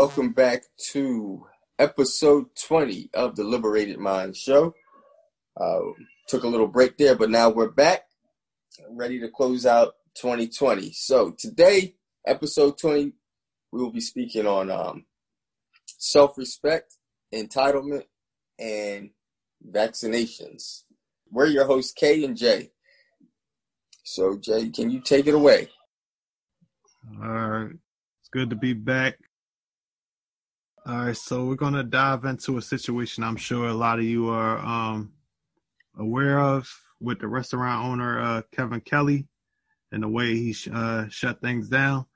Welcome back to episode 20 of the Liberated Mind Show. Uh, took a little break there, but now we're back, ready to close out 2020. So today, episode 20, we will be speaking on um, self-respect, entitlement, and vaccinations. We're your hosts, K and J. So, Jay, can you take it away? All right. It's good to be back. All right, so we're gonna dive into a situation I'm sure a lot of you are um, aware of with the restaurant owner uh, Kevin Kelly and the way he uh, shut things down.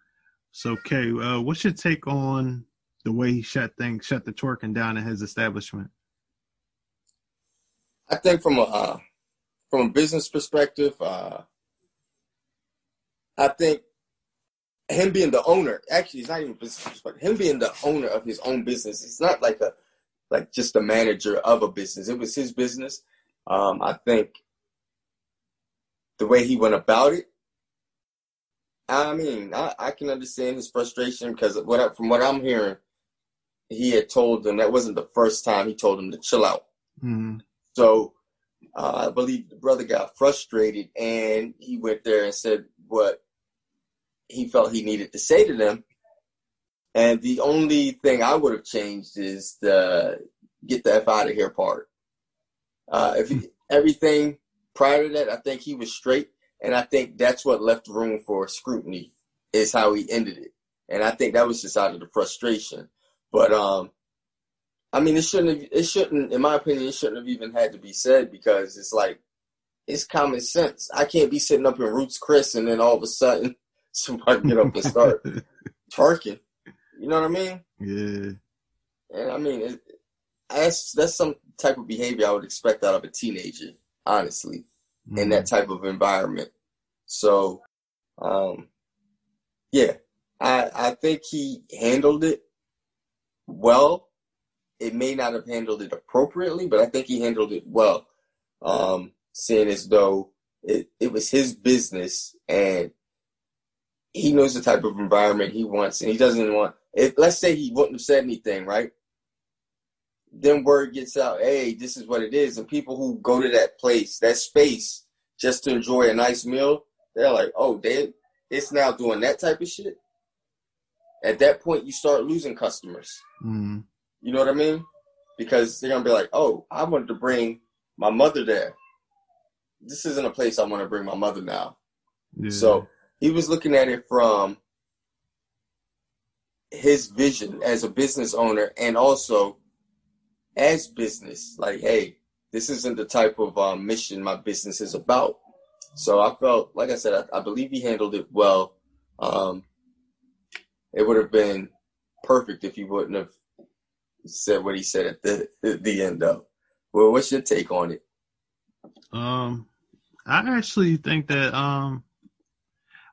So, Kay, uh, what's your take on the way he shut things, shut the twerking down in his establishment? I think from a uh, from a business perspective, uh, I think him being the owner, actually, it's not even business, but him being the owner of his own business. It's not like a like just a manager of a business. It was his business. Um, I think the way he went about it. I mean, I, I can understand his frustration because what I, from what I'm hearing, he had told them that wasn't the first time he told them to chill out. Mm-hmm. So uh, I believe the brother got frustrated and he went there and said what he felt he needed to say to them. And the only thing I would have changed is the get the F out of here part. Uh, if he, everything prior to that, I think he was straight. And I think that's what left room for scrutiny is how he ended it. And I think that was just out of the frustration. But, um, I mean, it shouldn't have, it shouldn't, in my opinion, it shouldn't have even had to be said because it's like, it's common sense. I can't be sitting up in Ruth's Chris and then all of a sudden somebody get up and start twerking. You know what I mean? Yeah. And I mean, it, that's that's some type of behavior I would expect out of a teenager, honestly, mm-hmm. in that type of environment. So, um, yeah, I I think he handled it well. It may not have handled it appropriately, but I think he handled it well. Um, seeing as though it, it was his business and he knows the type of environment he wants and he doesn't want if let's say he wouldn't have said anything, right? Then word gets out, hey, this is what it is. And people who go to that place, that space, just to enjoy a nice meal, they're like, oh, they it's now doing that type of shit. At that point you start losing customers. Mm. You know what I mean? Because they're gonna be like, oh, I wanted to bring my mother there. This isn't a place I want to bring my mother now. Yeah. So he was looking at it from his vision as a business owner and also as business. Like hey this isn't the type of um, mission my business is about. So i felt like i said i, I believe he handled it well. Um, it would have been perfect if he wouldn't have said what he said at the at the end though. Well what's your take on it? Um i actually think that um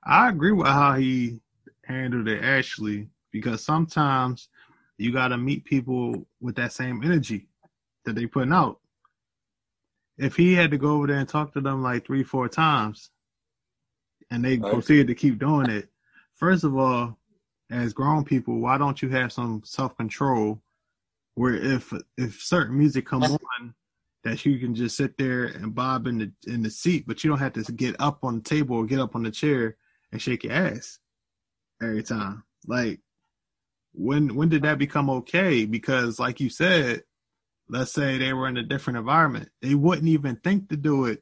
I agree with how he handled it actually, because sometimes you got to meet people with that same energy that they putting out. If he had to go over there and talk to them like three, four times, and they proceeded to keep doing it, first of all, as grown people, why don't you have some self control? Where if if certain music come on, that you can just sit there and bob in the in the seat, but you don't have to get up on the table or get up on the chair and shake your ass every time. Like when when did that become okay? Because like you said, let's say they were in a different environment, they wouldn't even think to do it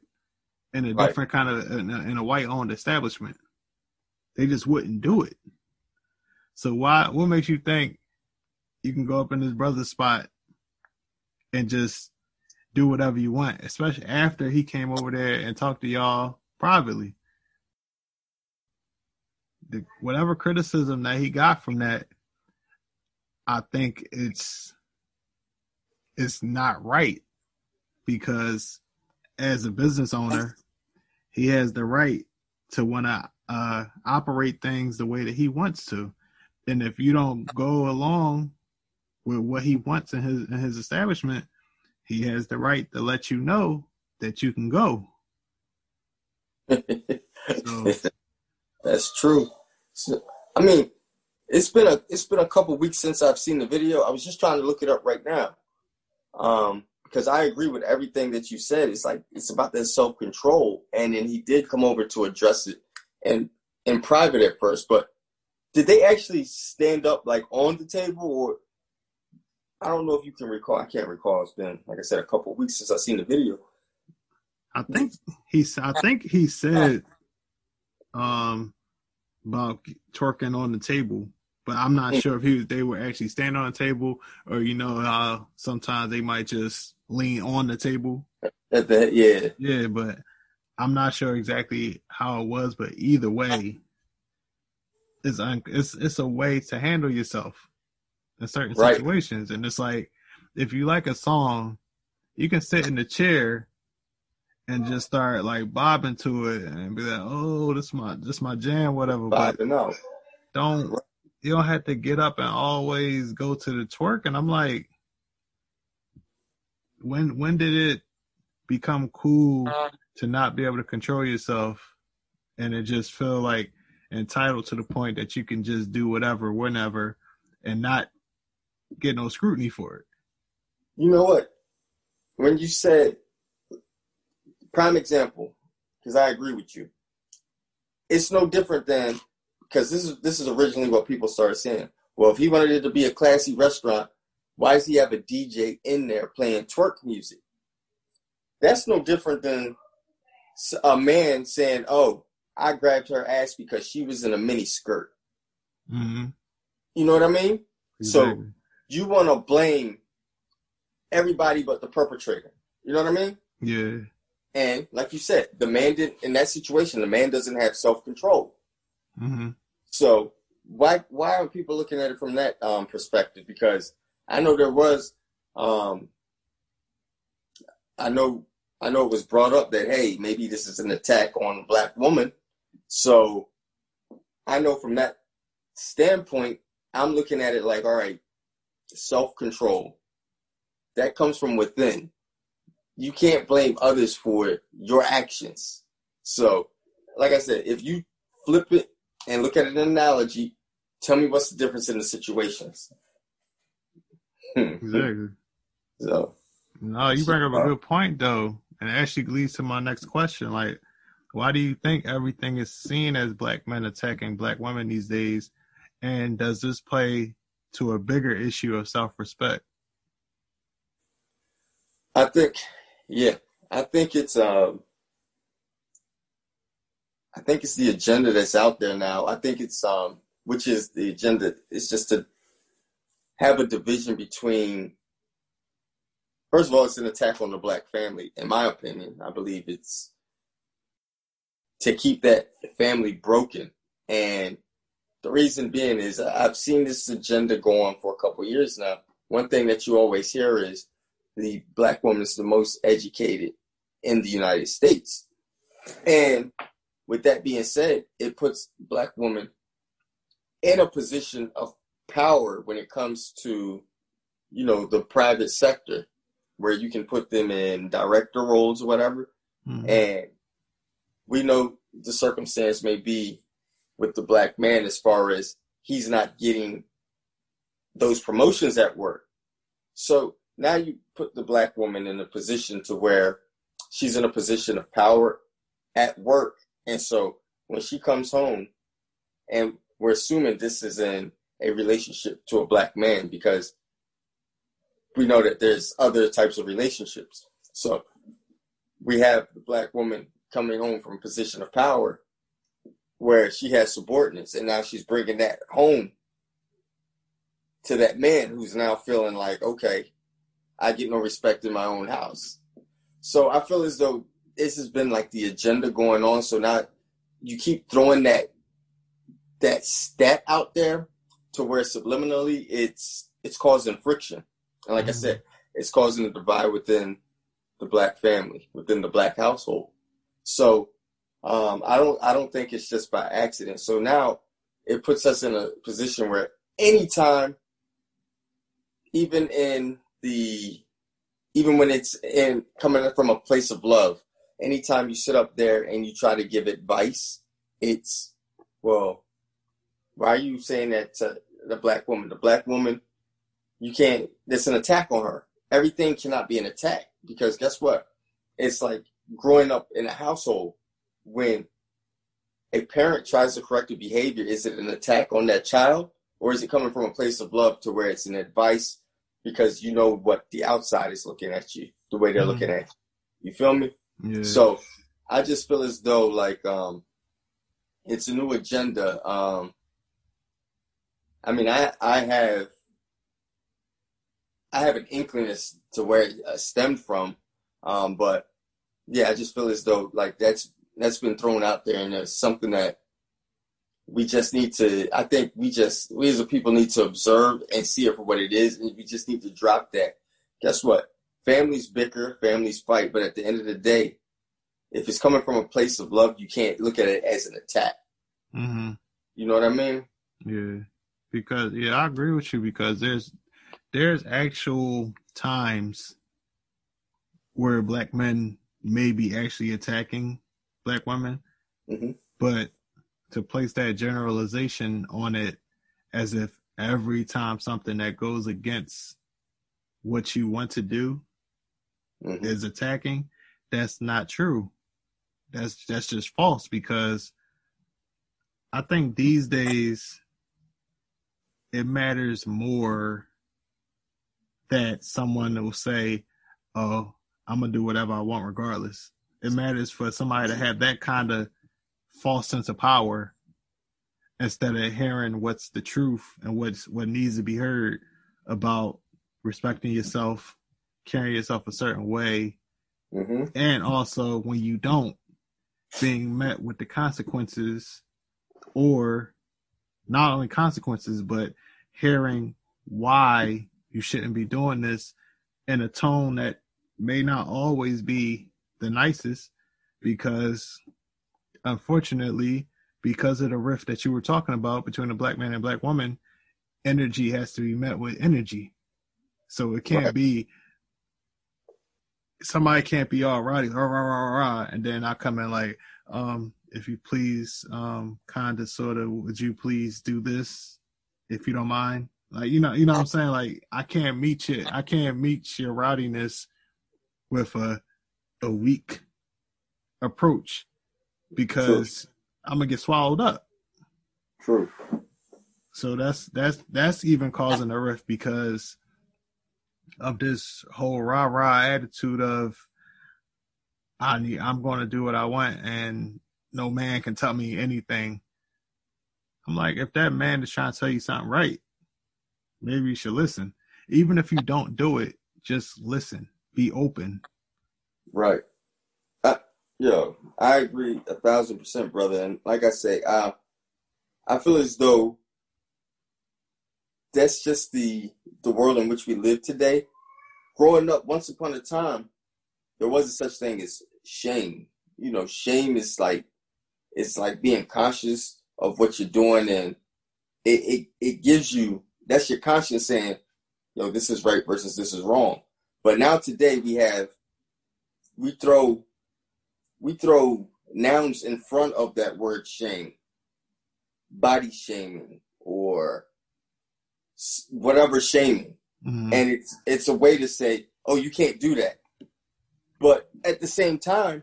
in a right. different kind of in a, in a white owned establishment. They just wouldn't do it. So why? What makes you think you can go up in his brother's spot and just do whatever you want, especially after he came over there and talked to y'all privately? The, whatever criticism that he got from that, I think it's it's not right because as a business owner, he has the right to want to uh, operate things the way that he wants to, and if you don't go along with what he wants in his in his establishment, he has the right to let you know that you can go. so, That's true. So, I mean, it's been a it's been a couple weeks since I've seen the video. I was just trying to look it up right now, um, because I agree with everything that you said. It's like it's about that self control, and then he did come over to address it, and in private at first. But did they actually stand up like on the table, or I don't know if you can recall. I can't recall. It's been like I said a couple weeks since I've seen the video. I think he I think he said um about twerking on the table, but I'm not mm. sure if he they were actually standing on the table or you know how sometimes they might just lean on the table. At that, yeah, yeah, but I'm not sure exactly how it was. But either way, it's un- it's it's a way to handle yourself in certain right. situations, and it's like if you like a song, you can sit in the chair and just start like bobbing to it and be like, oh, this my this my jam, whatever. Bobbing out. Don't you don't have to get up and always go to the twerk. And I'm like, when when did it become cool to not be able to control yourself and it just feel like entitled to the point that you can just do whatever whenever and not get no scrutiny for it? You know what? When you said prime example, because I agree with you. It's no different than because this is this is originally what people started saying. Well, if he wanted it to be a classy restaurant, why does he have a DJ in there playing twerk music? That's no different than a man saying, "Oh, I grabbed her ass because she was in a mini skirt." Mm-hmm. You know what I mean? Exactly. So you want to blame everybody but the perpetrator. You know what I mean? Yeah. And like you said, the man did in that situation, the man doesn't have self control. Mm-hmm. So why why are people looking at it from that um, perspective? Because I know there was, um, I know I know it was brought up that hey maybe this is an attack on a black woman. So I know from that standpoint, I'm looking at it like all right, self control that comes from within you can't blame others for your actions. So, like I said, if you flip it and look at an analogy, tell me what's the difference in the situations. Hmm. exactly. So, no, you bring up a good point though, and actually leads to my next question. Like, why do you think everything is seen as black men attacking black women these days? And does this play to a bigger issue of self respect? I think yeah, I think it's um, I think it's the agenda that's out there now. I think it's um, which is the agenda. It's just to have a division between. First of all, it's an attack on the black family. In my opinion, I believe it's to keep that family broken. And the reason being is I've seen this agenda go on for a couple years now. One thing that you always hear is the black woman is the most educated in the United States. And with that being said, it puts black women in a position of power when it comes to, you know, the private sector, where you can put them in director roles or whatever. Mm-hmm. And we know the circumstance may be with the black man as far as he's not getting those promotions at work. So now you put the black woman in a position to where she's in a position of power at work. And so when she comes home, and we're assuming this is in a relationship to a black man because we know that there's other types of relationships. So we have the black woman coming home from a position of power where she has subordinates and now she's bringing that home to that man who's now feeling like, okay, I get no respect in my own house. So I feel as though this has been like the agenda going on. So now you keep throwing that that stat out there to where subliminally it's it's causing friction. And like mm-hmm. I said, it's causing a divide within the black family, within the black household. So um, I don't I don't think it's just by accident. So now it puts us in a position where anytime, even in the even when it's in coming from a place of love anytime you sit up there and you try to give advice it's well why are you saying that to the black woman. The black woman, you can't. It's an attack on her. Everything cannot be an attack because guess what? It's like growing up in a household when a parent tries to correct a behavior. Is it an attack on that child, or is it coming from a place of love to where it's an advice because you know what the outside is looking at you, the way they're mm-hmm. looking at you. You feel me? Yeah. So I just feel as though like um it's a new agenda. Um I mean I I have I have an inkling as to where it uh, stemmed from. Um but yeah, I just feel as though like that's that's been thrown out there and it's something that we just need to i think we just we as a people need to observe and see it for what it is and we just need to drop that. Guess what? Families bicker families fight but at the end of the day if it's coming from a place of love you can't look at it as an attack. Mm-hmm. you know what i mean? Yeah. Because yeah i agree with you because there's there's actual times where black men may be actually attacking black women. Mm-hmm. but to place that generalization on it as if every time something that goes against what you want to do mm-hmm. is attacking, that's not true. That's that's just false because I think these days it matters more that someone will say, "Oh, I'm gonna do whatever I want regardless." It matters for somebody to have that kind of false sense of power instead of hearing what's the truth and what's what needs to be heard about respecting yourself, carrying yourself a certain way, mm-hmm. and also when you don't, being met with the consequences, or not only consequences but hearing why you shouldn't be doing this in a tone that may not always be the nicest because unfortunately, because of the rift that you were talking about between a black man and black woman, energy has to be met with energy. So it can't right. be somebody can't be all righty, rah, rah, rah, rah, and then I come in like, um, if you please, um, kind of, sort of, would you please do this, if you don't mind? Like, you know, you know what I'm saying? Like, I can't meet you, I can't meet your rowdiness with a, a weak approach because True. I'm gonna get swallowed up. True. So that's that's that's even causing a rift because of this whole rah rah attitude of I need I'm gonna do what I want and no man can tell me anything. I'm like, if that man is trying to tell you something right, maybe you should listen. Even if you don't do it, just listen. Be open. Right. Yo, I agree a thousand percent, brother. And like I say, I I feel as though that's just the the world in which we live today. Growing up, once upon a time, there wasn't such thing as shame. You know, shame is like it's like being conscious of what you're doing, and it it, it gives you that's your conscience saying, you know, this is right versus this is wrong." But now today we have we throw we throw nouns in front of that word shame, body shaming or whatever shaming, mm-hmm. and it's it's a way to say, oh, you can't do that. But at the same time,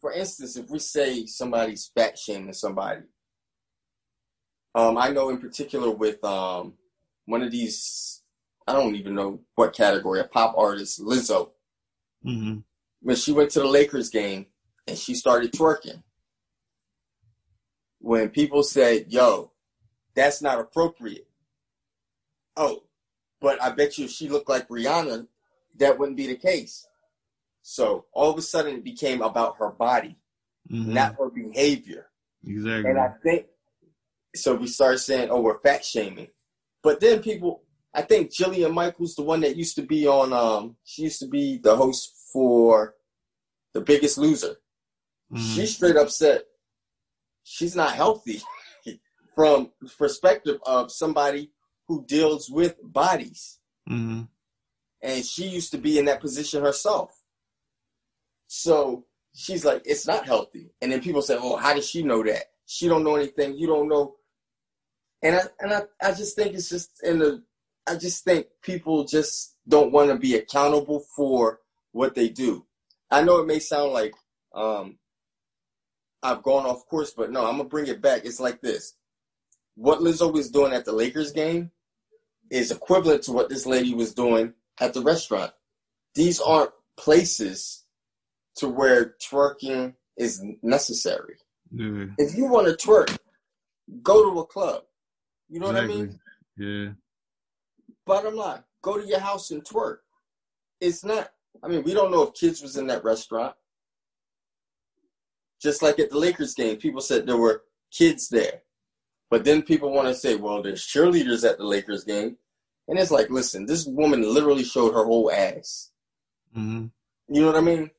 for instance, if we say somebody's fat shaming somebody, um, I know in particular with um, one of these, I don't even know what category, a pop artist, Lizzo. Mm-hmm when she went to the Lakers game and she started twerking. When people said, yo, that's not appropriate. Oh, but I bet you if she looked like Rihanna, that wouldn't be the case. So all of a sudden it became about her body, mm-hmm. not her behavior. Exactly. And I think so we started saying, oh, we're fat shaming. But then people I think Jillian Michaels, the one that used to be on um she used to be the host for The Biggest Loser. Mm. She straight up said she's not healthy from perspective of somebody who deals with bodies. Mm-hmm. And she used to be in that position herself. So she's like, it's not healthy. And then people say, oh, how does she know that? She don't know anything. You don't know. and I and I, I just think it's just in the I just think people just don't want to be accountable for what they do. I know it may sound like um, I've gone off course, but no, I'm gonna bring it back. It's like this: what Lizzo was doing at the Lakers game is equivalent to what this lady was doing at the restaurant. These aren't places to where twerking is necessary. Yeah. If you want to twerk, go to a club. You know exactly. what I mean? Yeah. Bottom line, go to your house and twerk. It's not. I mean, we don't know if kids was in that restaurant. Just like at the Lakers game, people said there were kids there. But then people want to say, well, there's cheerleaders at the Lakers game. And it's like, listen, this woman literally showed her whole ass. hmm You know what I mean?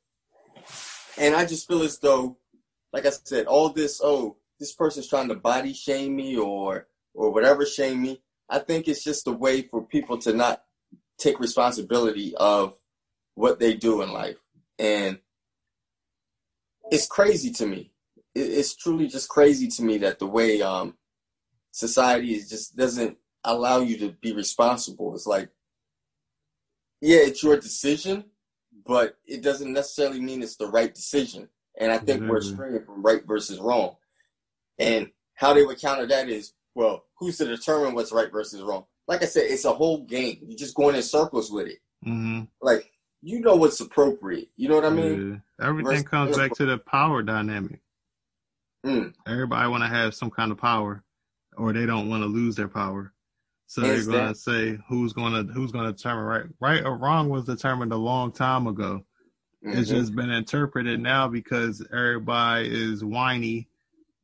And I just feel as though, like I said, all this, oh, this person's trying to body shame me or or whatever shame me. I think it's just a way for people to not take responsibility of what they do in life. And it's crazy to me. It's truly just crazy to me that the way um, society is just doesn't allow you to be responsible. It's like, yeah, it's your decision, but it doesn't necessarily mean it's the right decision. And I think we're straying from right versus wrong. And how they would counter that is, well, who's to determine what's right versus wrong? Like I said, it's a whole game. You're just going in circles with it. hmm Like, you know what's appropriate. You know what I mean? yeah. Everything versus- comes back to the power dynamic. Mm, Everybody want to have some kind of power, or they don't want to lose their power. So they're going to say who's going to who's going to determine right right or wrong was determined a long time ago. It's mhm. just been interpreted now because everybody is whiny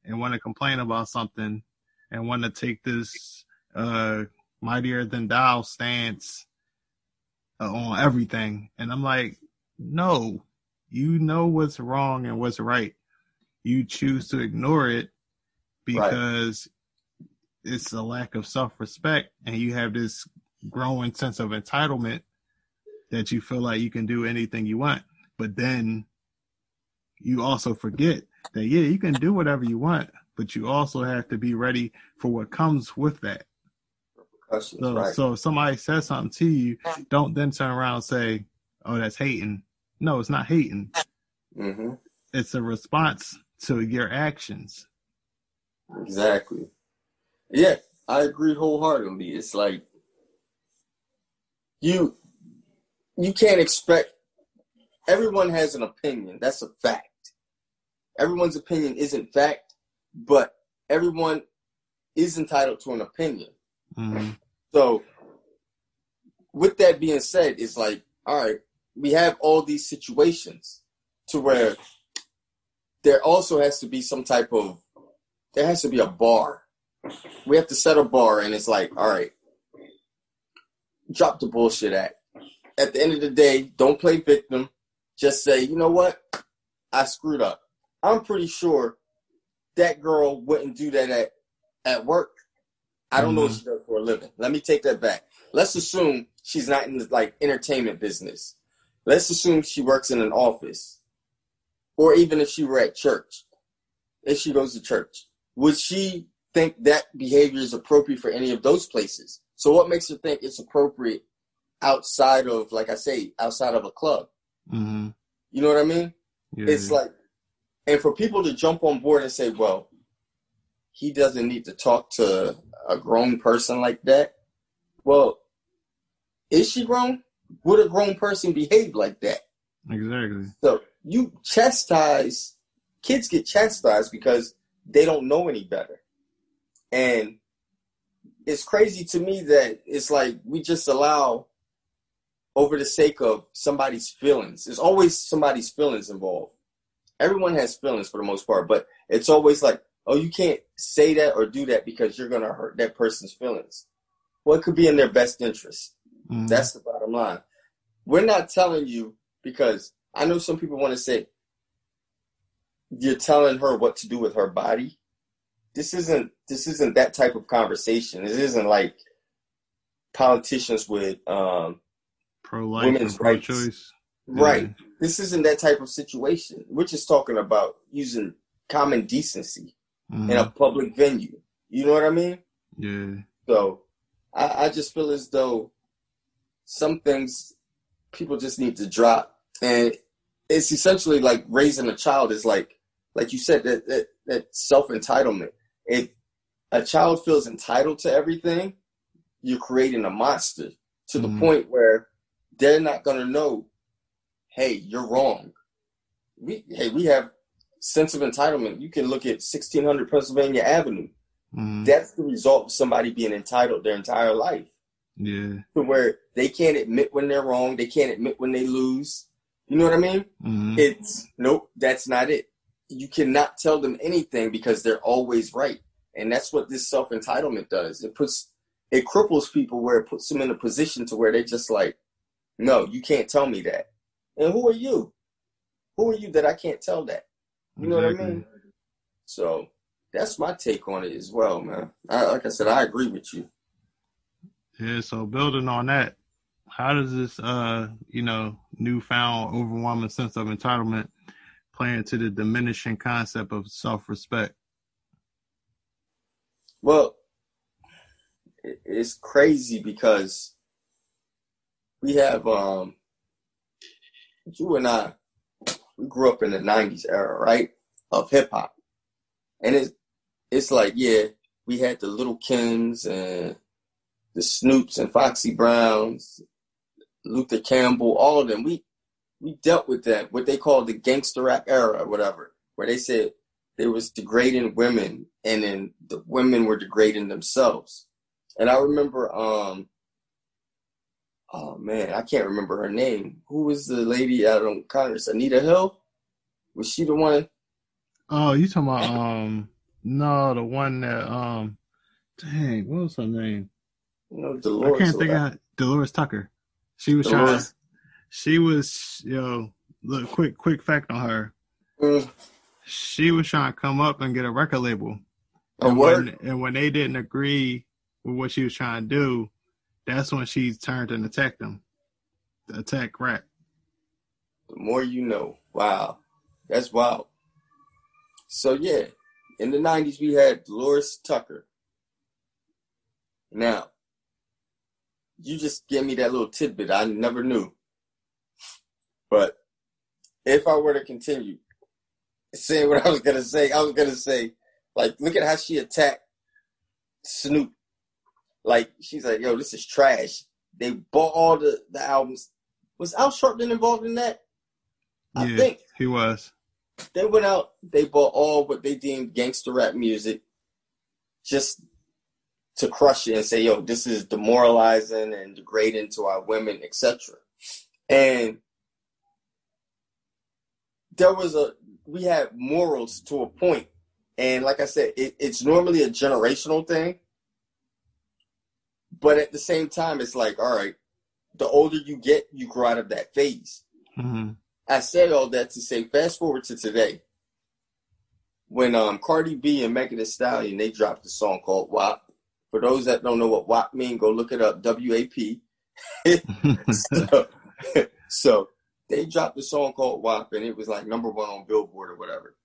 and want to complain about something and want to take this uh mightier than thou stance Uh, on everything. And I'm like, no, you know what's wrong and what's right. You choose to ignore it because it's a lack of self respect and you have this growing sense of entitlement that you feel like you can do anything you want. But then you also forget that, yeah, you can do whatever you want, but you also have to be ready for what comes with that. Repercussions, So, right. so if somebody says something to you, don't then turn around and say, oh, that's hating. No, it's not hating. hmm It's a response to your actions. Exactly. Yeah, I agree wholeheartedly. It's like you you can't expect everyone has an opinion. That's a fact. Everyone's opinion isn't fact, but everyone is entitled to an opinion. Hmm So with that being said, it's like, all right, we have all these situations to where there also has to be some type of there has to be a bar. We have to set a bar and it's like, all right, drop the bullshit act. At the end of the day, don't play victim. Just say, you know what? I screwed up. I'm pretty sure that girl wouldn't do that at, at work. I don't know what she does for a living. Let me take that back. Let's assume she's not in the like entertainment business. Let's assume she works in an office. Or even if she were at church. If she goes to church. Would she think that behavior is appropriate for any of those places? So what makes her think it's appropriate outside of, like I say, outside of a club? hmm You know what I mean? Yeah. It's like, and for people to jump on board and say, well, he doesn't need to talk to a grown person like that. Well, is she grown? Would a grown person behave like that? exactly. So you chastise, kids get chastised because they don't know any better. And it's crazy to me that it's like we just allow over the sake of somebody's feelings. There's always somebody's feelings involved. Everyone has feelings for the most part, but it's always like, oh, you can't say that or do that because you're going to hurt that person's feelings. Well, it could be in their best interest. Mhm. That's the bottom line. We're not telling you because I know some people want to say you're telling her what to do with her body. This isn't this isn't that type of conversation. This isn't like politicians with um pro life women's rights. choice. right. This isn't that type of situation. We're just talking about using common decency in a public venue. You know what I mean? Yeah. So I, I just feel as though some things people just need to drop. And it's essentially like raising a child is like like you said, that that, that self entitlement. If a child feels entitled to everything, you're creating a monster to the mm-hmm. point where they're not gonna know, hey, you're wrong. We hey, we have sense of entitlement. You can look at 1600 Pennsylvania Avenue. Mm-hmm. That's the result of somebody being entitled their entire life. Yeah. To where they can't admit when they're wrong, they can't admit when they lose. You know what I mean? Mm-hmm. It's nope, that's not it. You cannot tell them anything because they're always right. And that's what this self entitlement does. It puts it cripples people where it puts them in a position to where they're just like, no, you can't tell me that. And who are you? Who are you that I can't tell that? You know exactly. what I mean? So that's my take on it as well, man. I, like I said, I agree with you. Yeah. So building on that, how does this, uh, you know, newfound overwhelming sense of entitlement play into the diminishing concept of self-respect? Well, it's crazy because we have um you and I we grew up in the 90s era, right? Of hip hop. And it's it's like, yeah, we had the Little Kims and the Snoops and Foxy Browns, Luther Campbell, all of them. We we dealt with that, what they call the gangster rap era or whatever, where they said they was degrading women and then the women were degrading themselves. And I remember um oh man, I can't remember her name. Who was the lady out on Congress? Anita Hill? Was she the one? Oh, you talking about um no, the one that um dang, what was her name? You know, Delores. I can't think of Delores Tucker. She was Delores. trying she was yo, know, look quick quick fact on her. Mm. She was trying to come up and get a record label. A and word. When, and when they didn't agree with what she was trying to do, that's when she turned and attacked them. Attack rap. The more you know. Wow. That's wild. So yeah, in the nineties we had Delores Tucker. Now, you just gave me that little tidbit I never knew. But if I were to continue saying what I was gonna say, I was gonna say, like, look at how she attacked Snoop like she's like, yo, this is trash. They bought all the, the albums. Was Al Sharpton involved in that? I yeah, think he was. They went out, they bought all what they deemed gangster rap music just to crush it and say, yo, this is demoralizing and degrading to our women, etc. And there was a we had morals to a point. And like I said, it, it's normally a generational thing. But at the same time, it's like, all right, the older you get, you grow out of that phase. Mm-hmm. I said all that to say, fast forward to today, when um, Cardi B and Megan Thee Stallion they dropped a song called WAP. For those that don't know what WAP mean, go look it up. W A P. so, so they dropped a song called WAP, and it was like number one on Billboard or whatever.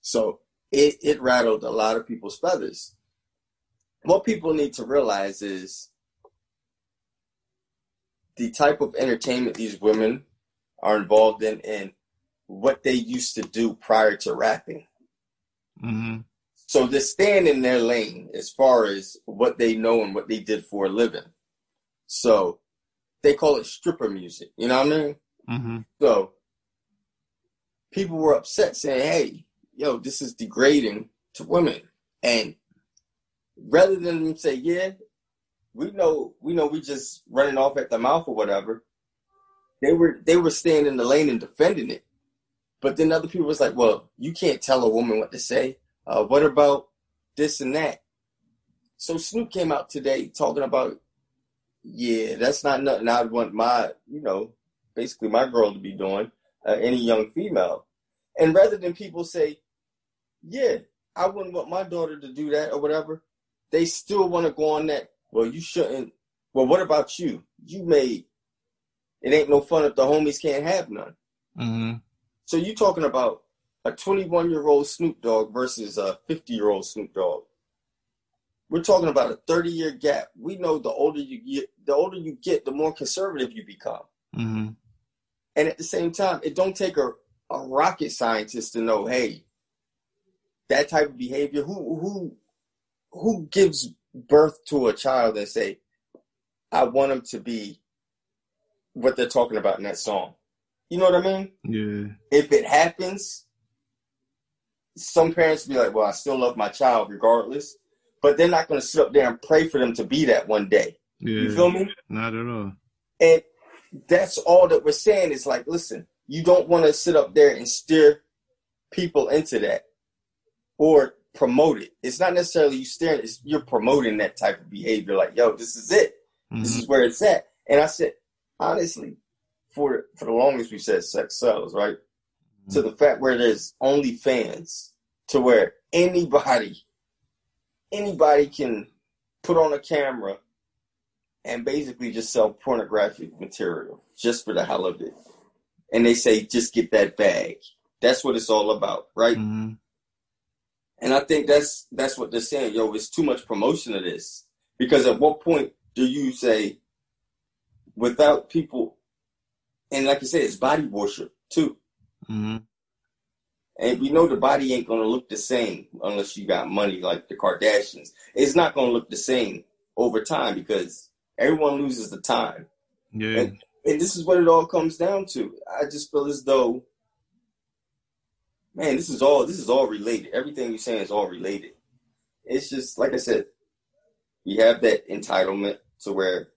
So it it rattled a lot of people's feathers. What people need to realize is the type of entertainment these women are involved in and what they used to do prior to rapping. Mm-hmm. So they stand in their lane as far as what they know and what they did for a living. So they call it stripper music. You know what I mean? Mm-hmm. So people were upset saying, hey, yo, this is degrading to women. And rather than them say, yeah, we know we know we just running off at the mouth or whatever. They were they were staying in the lane and defending it. But then other people was like, well, you can't tell a woman what to say. Uh, what about this and that? So Snoop came out today talking about, yeah, that's not nothing I'd want my, you know, basically my girl to be doing, uh, any young female. And rather than people say, yeah, I wouldn't want my daughter to do that or whatever, they still want to go on that well, you shouldn't. Well, what about you? You made it ain't no fun if the homies can't have none. Mm-hmm. So you talking about a 21 year old Snoop Dogg versus a 50 year old Snoop Dogg? we're talking about a 30 year gap. We know the older you get, the older you get, the more conservative you become. Mm-hmm. And at the same time, it don't take a, a rocket scientist to know, hey, that type of behavior, who who who gives birth to a child and say, I want them to be what they're talking about in that song. You know what I mean? Yeah. If it happens, some parents be like, Well, I still love my child regardless. But they're not gonna sit up there and pray for them to be that one day. Yeah. You feel me? Not at all. And that's all that we're saying is like, listen, you don't want to sit up there and steer people into that or promote it. It's not necessarily you steering, it's you're promoting that type of behavior. Like, yo, this is it. Mm-hmm. This is where it's at. And I said, honestly, for for the longest we said sex sells, right? Mm-hmm. To the fact where there's OnlyFans, to where anybody, anybody can put on a camera and basically just sell pornographic material just for the hell of it. And they say, just get that bag. That's what it's all about, right? Mm-hmm. And I think that's that's what they're saying. Yo, it's too much promotion of this. Because at what point do you say, without people, and like I said, it's body worship too. Mm-hmm. And we know the body ain't gonna look the same unless you got money like the Kardashians. It's not gonna look the same over time because everyone loses the time. Yeah. And, and this is what it all comes down to. I just feel as though, man, this is all this is all related. Everything you're saying is all related. It's just like I said, we have that entitlement to where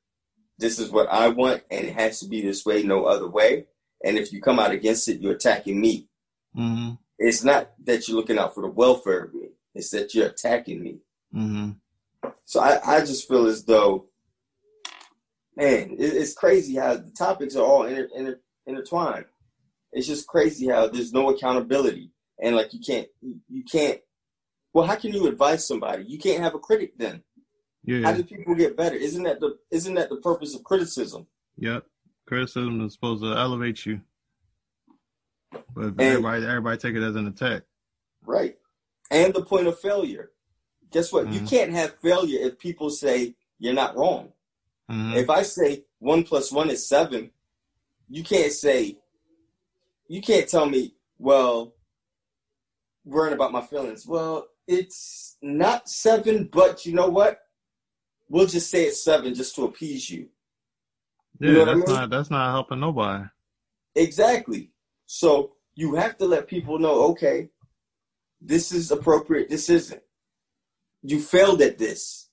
this is what I want and it has to be this way, no other way. And if you come out against it, you're attacking me. Mm-hmm. It's not that you're looking out for the welfare of me. It's that you're attacking me. Mm-hmm. So I, I just feel as though, man, it, it's crazy how the topics are all inter, inter, intertwined. It's just crazy how there's no accountability and like you can't, you, you can't. Well, how can you advise somebody? You can't have a critic then. Yeah. How do people get better? Isn't that the isn't that the purpose of criticism? Yep. Criticism is supposed to elevate you. But And- everybody everybody take it as an attack. Right. And the point of failure. Guess what? You Mhm. can't have failure if people say you're not wrong. Mm-hmm. If I say one plus one is seven, you can't say, you can't tell me, well, worrying about my feelings. Well, it's not seven, but you know what? We'll just say it's seven just to appease you. yeah, you know what I that's mean? not that's not helping nobody. Exactly. So you have to let people know, okay, this is appropriate, this isn't. You failed at this.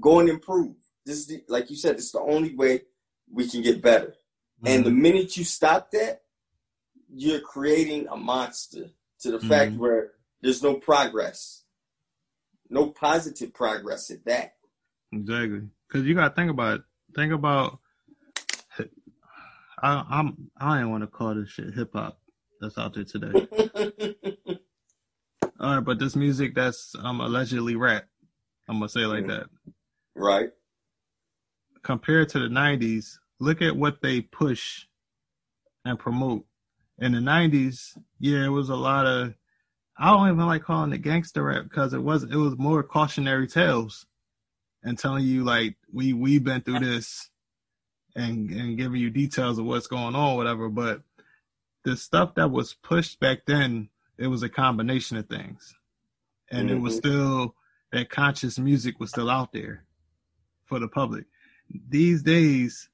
Go and improve. This is the, like you said, it's the only way we can get better. And the mm-hmm. minute you stop that, you're creating a monster to the fact Mhm. where there's no progress. No positive progress at that. Exactly, because you got to think about it. Think about. I, I'm. I ain't want to call this shit hip hop that's out there today. All right, but this music that's um allegedly rap. I'm gonna say like Mhm. that. right? Compared to the '90s, look at what they push and promote. In the '90s, yeah, it was a lot of. I don't even like calling it gangster rap because it was it was more cautionary tales, and telling you like we we've been through this, and and giving you details of what's going on, whatever. But the stuff that was pushed back then, it was a combination of things, and it was Mhm. still that conscious music was still out there for the public. These days,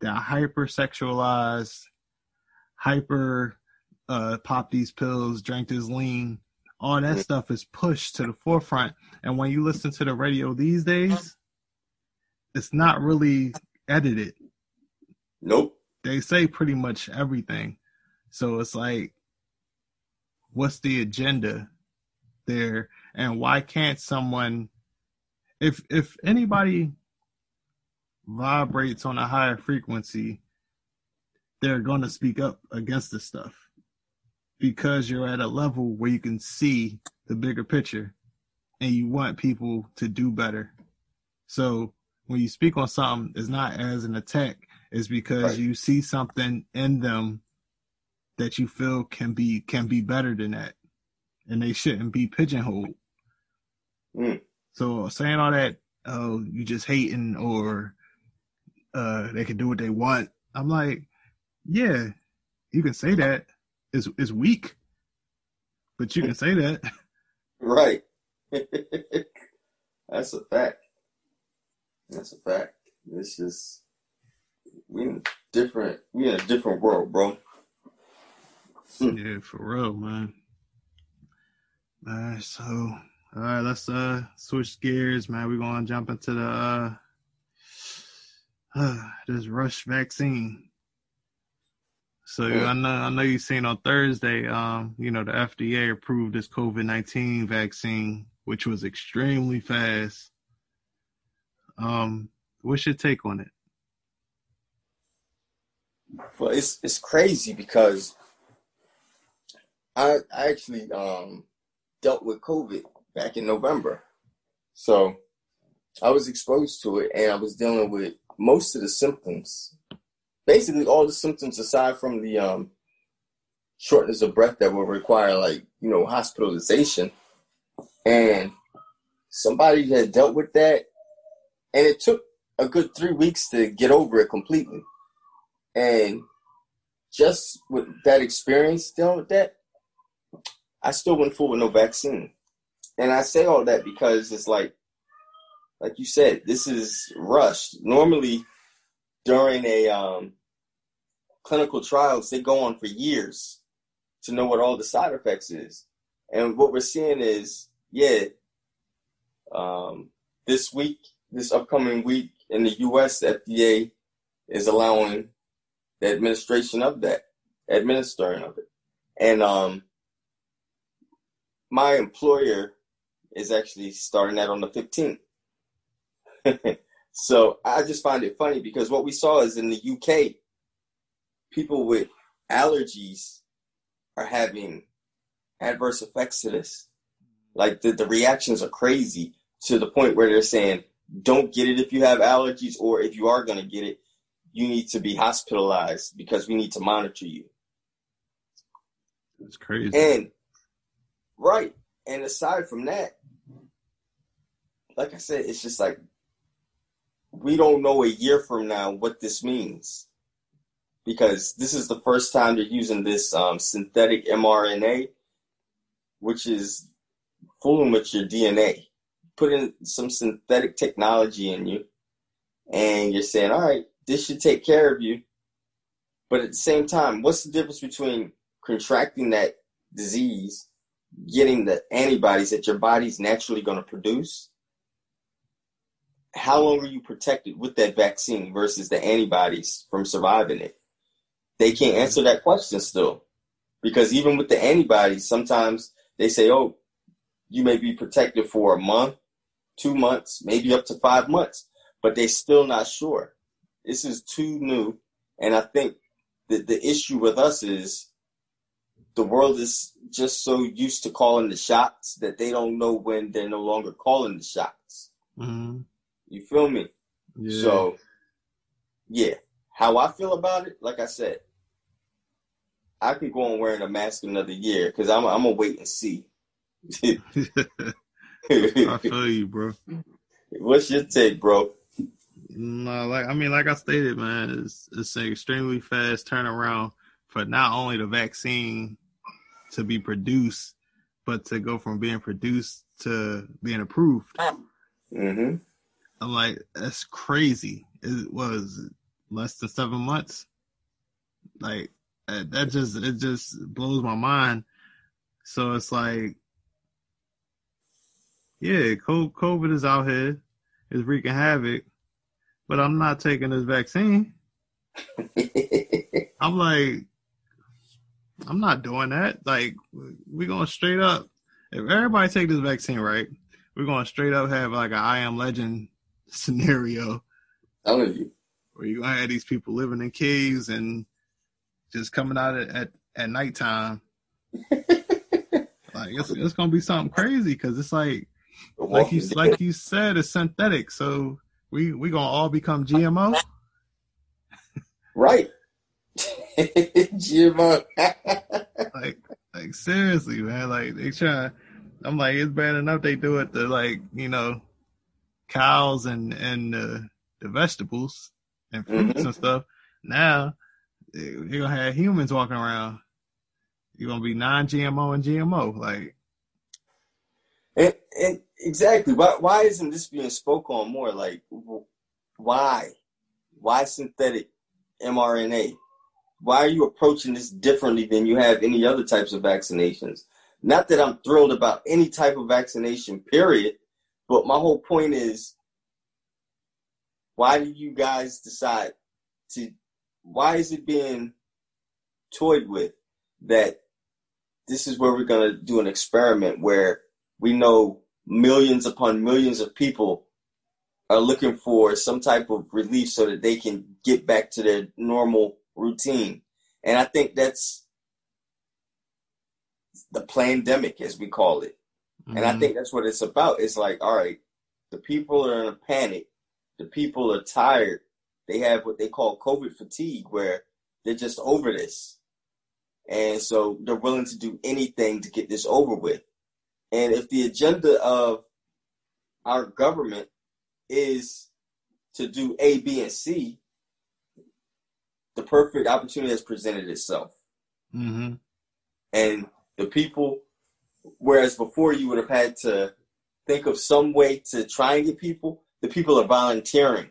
they're hypersexualized, hyper uh, pop these pills, drank this lean. All that stuff is pushed to the forefront. And when you listen to the radio these days, it's not really edited. Nope. They say pretty much everything. So it's like, what's the agenda there? And why can't someone, if if anybody vibrates on a higher frequency, they're going to speak up against this stuff because you're at a level where you can see the bigger picture and you want people to do better. So when you speak on something, it's not as an attack, it's because Right. you see something in them that you feel can be can be better than that. And they shouldn't be pigeonholed. Mm. So saying all that, oh, you just hating or uh they can do what they want. I'm like, yeah, you can say that It's it's weak, but you can say that. Right. That's a fact. That's a fact. It's just we in different we in a different world, bro. yeah, for real, man. All right, so all right, let's uh switch gears, man. We're gonna jump into the uh, uh this rush vaccine. So Mm. I know I know you seen on Thursday, um, you know, the FDA approved this COVID nineteen vaccine, which was extremely fast. Um, what's your take on it? Well, it's it's crazy because I I actually um dealt with COVID back in November. So I was exposed to it and I was dealing with most of the symptoms. Basically all the symptoms aside from the um shortness of breath that will require like, you know, hospitalization. And somebody had dealt with that and it took a good three weeks to get over it completely. And just with that experience dealing with that, I still went forward with no vaccine. And I say all that because it's like, like you said, this is rushed. Normally, during a um, clinical trials, they go on for years to know what all the side effects is. And what we're seeing is, yeah, um, this week, this upcoming week in the U.S., FDA is allowing the administration of that, administering of it. And um, my employer is actually starting that on the 15th. so I just find it funny because what we saw is in the UK, people with allergies are having adverse effects to this. Like the, the reactions are crazy to the point where they're saying, don't get it if you have allergies, or if you are going to get it, you need to be hospitalized because we need to monitor you. It's crazy. And right. And aside from that, like I said, it's just like we don't know a year from now what this means. Because this is the first time they're using this um, synthetic mRNA, which is fooling with your DNA. Putting some synthetic technology in you, and you're saying, all right, this should take care of you. But at the same time, what's the difference between contracting that disease, getting the antibodies that your body's naturally going to produce? How long are you protected with that vaccine versus the antibodies from surviving it? They can't answer that question still. Because even with the antibodies, sometimes they say, oh, you may be protected for a month, two months, maybe up to five months, but they're still not sure. This is too new. And I think that the issue with us is the world is just so used to calling the shots that they don't know when they're no longer calling the shots. Mhm. You feel me? Yeah. So, yeah. How I feel about it, like I said, I could go on wearing a mask another year because I'm, I'm going to wait and see. I feel you, bro. What's your take, bro? No, like I mean, like I stated, man, it's it's an extremely fast turnaround for not only the vaccine to be produced, but to go from being produced to being approved. hmm I'm like, that's crazy. It was less than seven months. Like that just it just blows my mind. So it's like, yeah, COVID is out here, is wreaking havoc, but I'm not taking this vaccine. I'm like, I'm not doing that. Like, we're going straight up. If everybody take this vaccine, right, we're going straight up have like a I Am Legend scenario Telling you. where you're going to have these people living in caves and just coming out at, at, at nighttime. like, it's, it's going to be something crazy because it's like, like you like you said, it's synthetic. So we we gonna all become GMO. Right. GMO. like like seriously, man. Like they try I'm like, it's bad enough they do it to like, you know, cows and and uh, the vegetables and fruits mm-hmm. and stuff. Now you're gonna have humans walking around. You're gonna be non-GMO and GMO, like. And, and exactly, why why isn't this being spoke on more? Like, why, why synthetic mRNA? Why are you approaching this differently than you have any other types of vaccinations? Not that I'm thrilled about any type of vaccination, period. But my whole point is, why do you guys decide to? Why is it being toyed with that this is where we're going to do an experiment where we know millions upon millions of people are looking for some type of relief so that they can get back to their normal routine. And I think that's the pandemic, as we call it. Mm-hmm. And I mm-hmm. think that's what it's about. It's like, all right, the people are in a panic. The people are tired. They have what they call COVID fatigue, where they're just over this. And so they're willing to do anything to get this over with. And if the agenda of our government is to do A, B, and C, the perfect opportunity has presented itself. Mm-hmm. And the people, whereas before you would have had to think of some way to try and get people, the people are volunteering.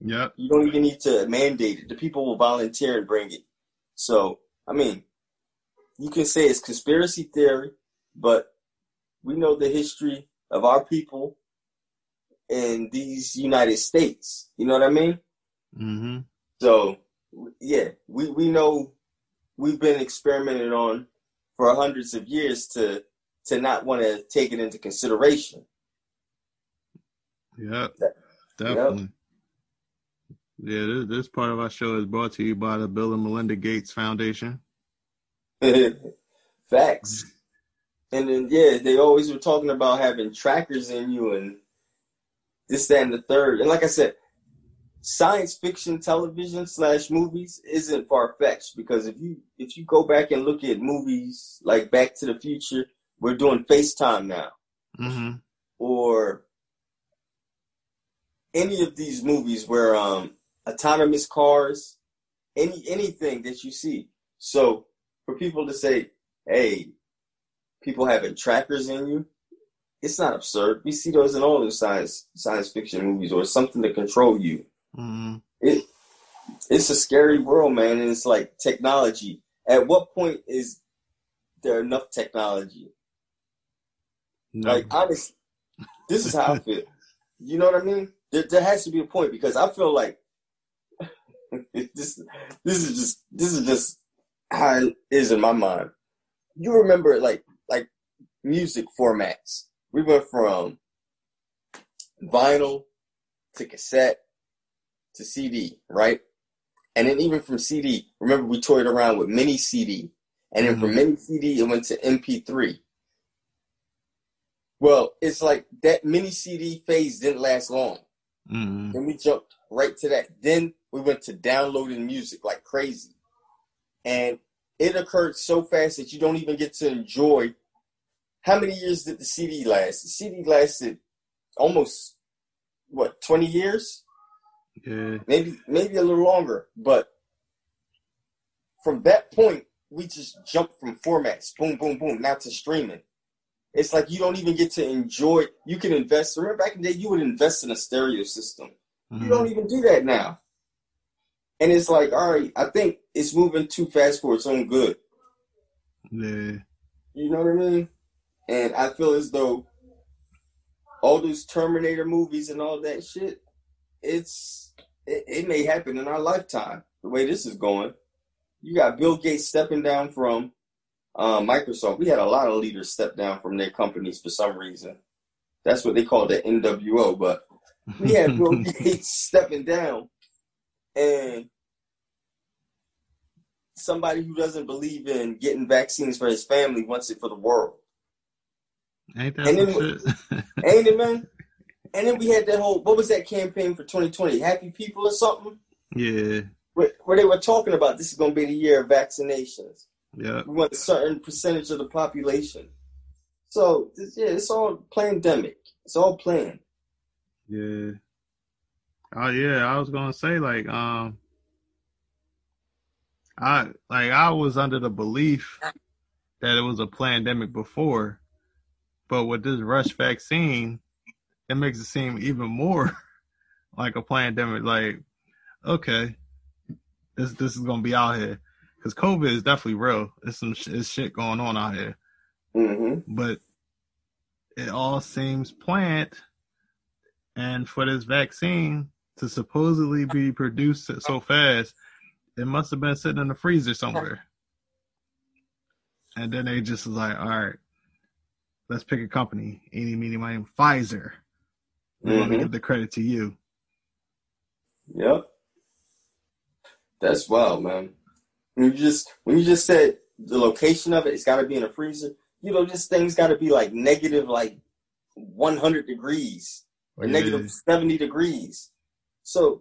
Yeah. You don't even need to mandate it. The people will volunteer and bring it. So, I mean, you can say it's conspiracy theory, but we know the history of our people in these United States. You know what I mean? Mm-hmm. So, yeah, we, we know we've been experimented on for hundreds of years to to not want to take it into consideration. Yep, definitely. Yeah, this, this part of our show is brought to you by the Bill and Melinda Gates Foundation. Facts. And then yeah, they always were talking about having trackers in you and this, that, and the third. And like I said, science fiction television slash movies isn't far fetched because if you if you go back and look at movies like Back to the Future, we're doing FaceTime now, mm-hmm. or any of these movies where um autonomous cars, any anything that you see. So for people to say, "Hey, people having trackers in you," it's not absurd. We see those in all the science science fiction movies, or something to control you. Mm-hmm. It it's a scary world, man, and it's like technology. At what point is there enough technology? No. Like honestly, this is how I feel. You know what I mean? There, there has to be a point because I feel like this this is just this is just how it is in my mind. You remember like like music formats. We went from vinyl to cassette to CD, right? And then even from CD, remember we toyed around with mini CD, and then mm-hmm. from mini CD it went to MP3. Well, it's like that mini CD phase didn't last long. Mm-hmm. Then we jumped right to that. Then we went to downloading music like crazy, and it occurred so fast that you don't even get to enjoy. How many years did the CD last? The CD lasted almost what twenty years. Yeah. Maybe maybe a little longer, but from that point, we just jumped from formats, boom, boom, boom, now to streaming. It's like you don't even get to enjoy. You can invest. Remember back in the day, you would invest in a stereo system. Mm-hmm. You don't even do that now. And it's like, all right, I think it's moving too fast for its own good. Yeah. You know what I mean? And I feel as though all those Terminator movies and all that shit, it's it, it may happen in our lifetime. The way this is going, you got Bill Gates stepping down from uh, Microsoft. We had a lot of leaders step down from their companies for some reason. That's what they call the NWO. But we had Bill Gates stepping down, and somebody who doesn't believe in getting vaccines for his family wants it for the world. Ain't that and then, ain't it, man? And then we had that whole what was that campaign for 2020? Happy people or something? Yeah. Where, where they were talking about this is going to be the year of vaccinations. Yeah. We want a certain percentage of the population. So yeah, it's all pandemic. It's all planned. Yeah. Oh yeah, I was gonna say like um I like I was under the belief that it was a pandemic before, but with this rush vaccine, it makes it seem even more like a pandemic. Like, okay, this this is gonna be out here because COVID is definitely real. There's some it's shit going on out here, Mm-hmm. but it all seems planned. And for this vaccine to supposedly be produced so fast, it must have been sitting in the freezer somewhere. And then they just was like, all right, let's pick a company. Any, meeny, miny, Pfizer. We want to mm-hmm. give the credit to you. Yep. That's wild, man. When you just when you just said the location of it, it's got to be in a freezer. You know, this thing's got to be like negative, like one hundred degrees or Yeah. negative seventy degrees. So,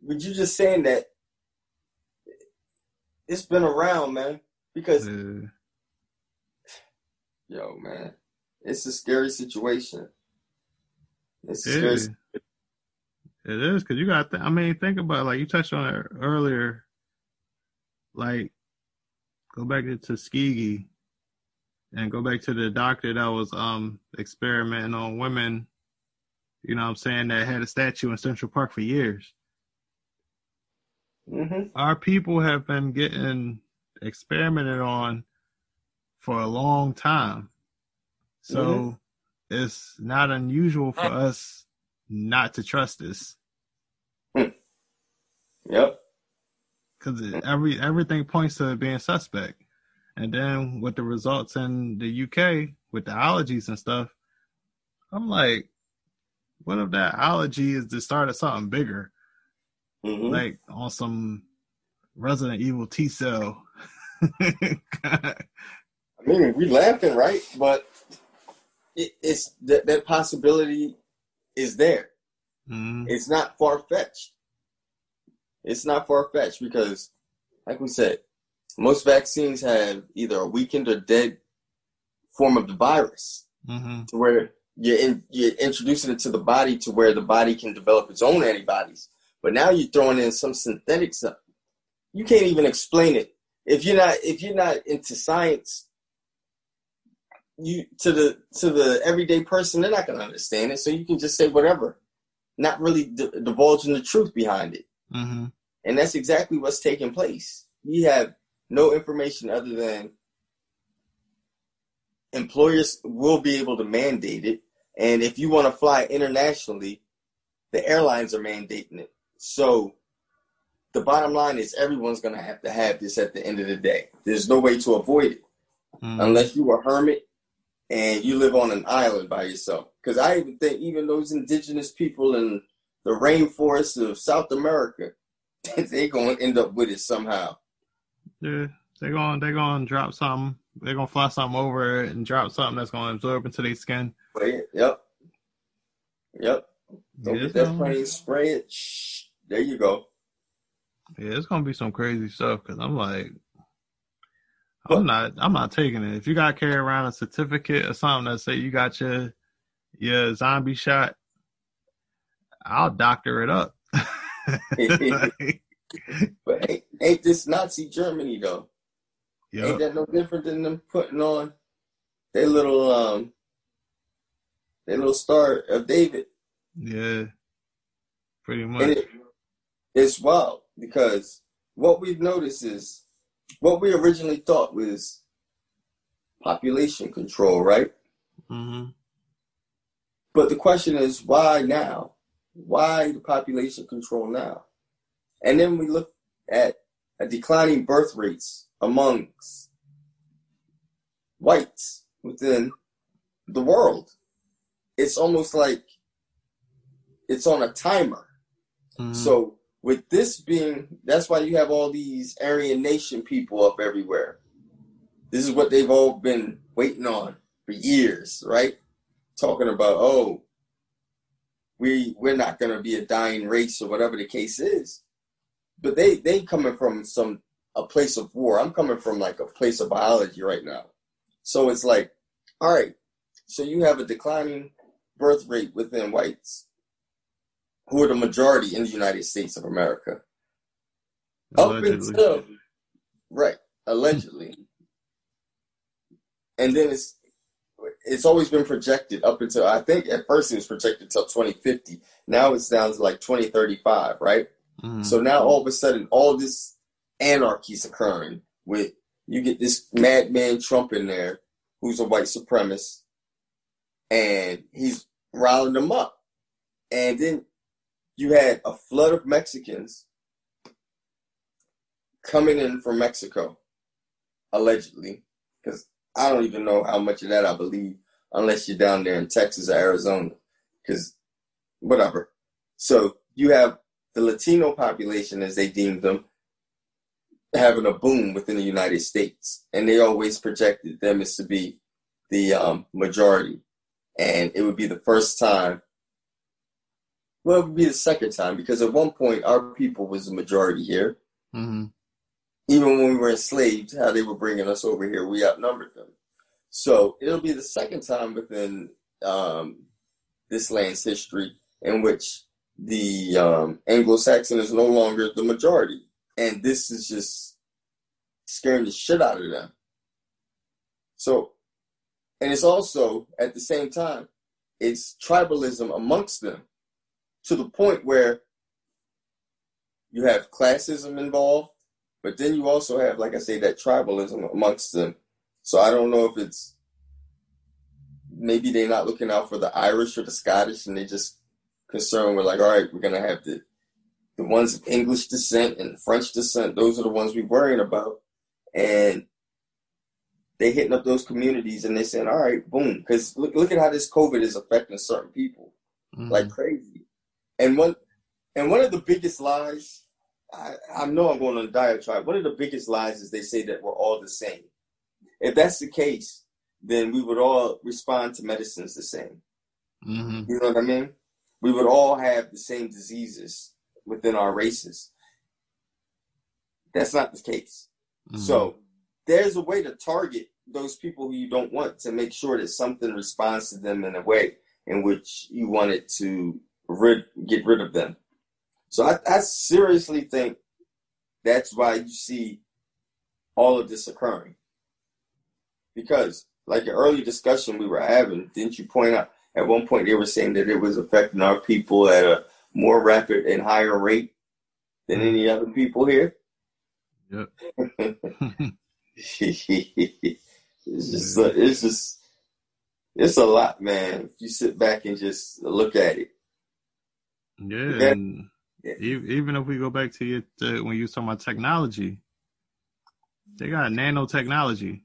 with you just saying that, it's been around, man. Because Yeah. yo, man, it's a scary situation. It's a Yeah. scary. It is because you got. Th- I mean, think about it, like you touched on it earlier. Like, go back to Tuskegee, and go back to the doctor that was um experimenting on women. You know, what I'm saying that had a statue in Central Park for years. hmm Our people have been getting experimented on for a long time, so it's not unusual for us not to trust this. Yep. because every everything points to it being suspect. And then with the results in the UK with the allergies and stuff, I'm like, what if that allergy is the start of something bigger, hmm like on some Resident Evil T cell? I mean, we laughing, right? But it, it's that that possibility is there. mm, It's not far fetched. It's not far fetched because, like we said, most vaccines have either a weakened or dead form of the virus, hmm to where you're in, you're introducing it to the body to where the body can develop its own antibodies. But now you're throwing in some synthetic stuff. You can't even explain it if you're not if you're not into science. You to the to the everyday person, they're not going to understand it. So you can just say whatever, not really d- divulging the truth behind it. hmm And that's exactly what's taking place. We have no information other than employers will be able to mandate it. And if you want to fly internationally, the airlines are mandating it. So the bottom line is everyone's going to have to have this at the end of the day. There's no way to avoid it hmm unless you are a hermit and you live on an island by yourself. Because I even think even those indigenous people in the rainforests of South America, they're going to end up with it somehow. Yeah, they're going they're going to drop something. They're going to fly something over and drop something that's going to absorb into their skin. But yeah, yep, yep. Don't Yeah, get that plane, spray it. Shh, there you go. Yeah, it's gonna be some crazy stuff because I'm like, I'm not, I'm not taking it. If you got to carry around a certificate or something that say you got your your zombie shot, I'll doctor it up. Like, But ain't, ain't this Nazi Germany though? Ain't that no different than them putting on their little um their little star of David? yeah, pretty much. it, it's wild because what we've noticed is what we originally thought was population control, right? hmm But the question is, why now? Why the population control now? And then we look at a declining birth rates amongst whites within the world. It's almost like it's on a timer. hmm So with this being, that's why you have all these Aryan Nation people up everywhere. This is what they've all been waiting on for years, right? Talking about, oh, we we're not gonna be a dying race or whatever the case is. But they they coming from some a place of war. I'm coming from like a place of biology right now. So it's like, all right, so you have a declining birth rate within whites, who are the majority in the United States of America. Allegedly. Up until right, allegedly, and then it's it's always been projected up until I think at first it was projected until 2050. Now it's down to like 2035, right? Mm-hmm. So now all of a sudden, all this anarchy is occurring with you get this madman Trump in there, who's a white supremacist, and he's riling them up. And then you had a flood of Mexicans coming in from Mexico, allegedly, because I don't even know how much of that I believe, unless you're down there in Texas or Arizona, because whatever. So you have the Latino population, as they deemed them, having a boom within the United States, and they always projected them as to be the um, majority, and it would be the first time. Well, it would be the second time because at one point our people was the majority here. Mm-hmm. Even when we were enslaved, how they were bringing us over here, we outnumbered them. So it'll be the second time within um, this land's history in which the um, Anglo-Saxon is no longer the majority and this is just scaring the shit out of them. So, and it's also at the same time, it's tribalism amongst them to the point where you have classism involved, but then you also have, like I say, that tribalism amongst them. So I don't know if it's maybe they're not looking out for the Irish or the Scottish and they just concerned with like, all right, we're gonna have the the ones of English descent and French descent, those are the ones we're worrying about. And they hitting up those communities and they saying, all right, boom. Because look, look at how this COVID is affecting certain people mm-hmm. like crazy. And one, and one of the biggest lies, I, I know I'm going on a diatribe. One of the biggest lies is they say that we're all the same. If that's the case, then we would all respond to medicines the same. Mm-hmm. You know what I mean? We would all have the same diseases within our races. That's not the case. Mm-hmm. So there's a way to target those people who you don't want to make sure that something responds to them in a way in which you want it to rid, get rid of them. So I, I seriously think that's why you see all of this occurring. Because, like an early discussion we were having, didn't you point out at one point they were saying that it was affecting our people at a more rapid and higher rate than any other people here. Yep. it's just it's just it's a lot, man. If you sit back and just look at it. Yeah, and yeah. even if we go back to it uh, when you were talking about technology, they got nanotechnology.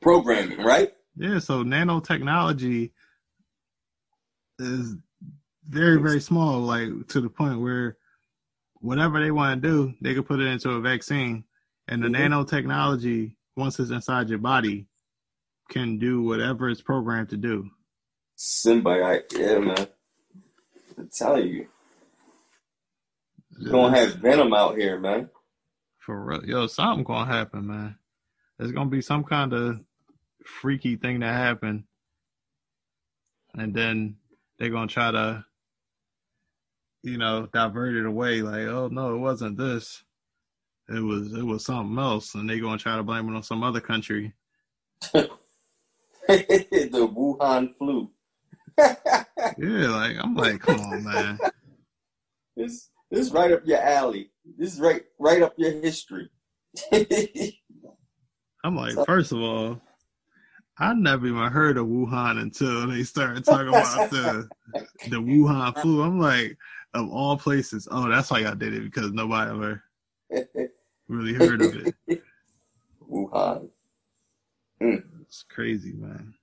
Programming, right? Yeah, so nanotechnology is very very small, like to the point where whatever they want to do, they can put it into a vaccine, and the mm-hmm. nanotechnology once it's inside your body can do whatever it's programmed to do. Symbiote, yeah, man. I'm telling you, you're gonna have venom out here, man. For real, yo, something gonna happen, man. There's gonna be some kind of freaky thing that happen, and then they're gonna try to you know, divert it away. Like, oh no, it wasn't this. It was it was something else, and they gonna try to blame it on some other country. the Wuhan flu. yeah, like I'm like, come on, man. This this right up your alley. This is right right up your history. I'm like, first of all, I never even heard of Wuhan until they started talking about the the Wuhan flu. I'm like, of all places. Oh, that's why y'all did it because nobody ever really heard of it. Wuhan. Mm. It's crazy, man.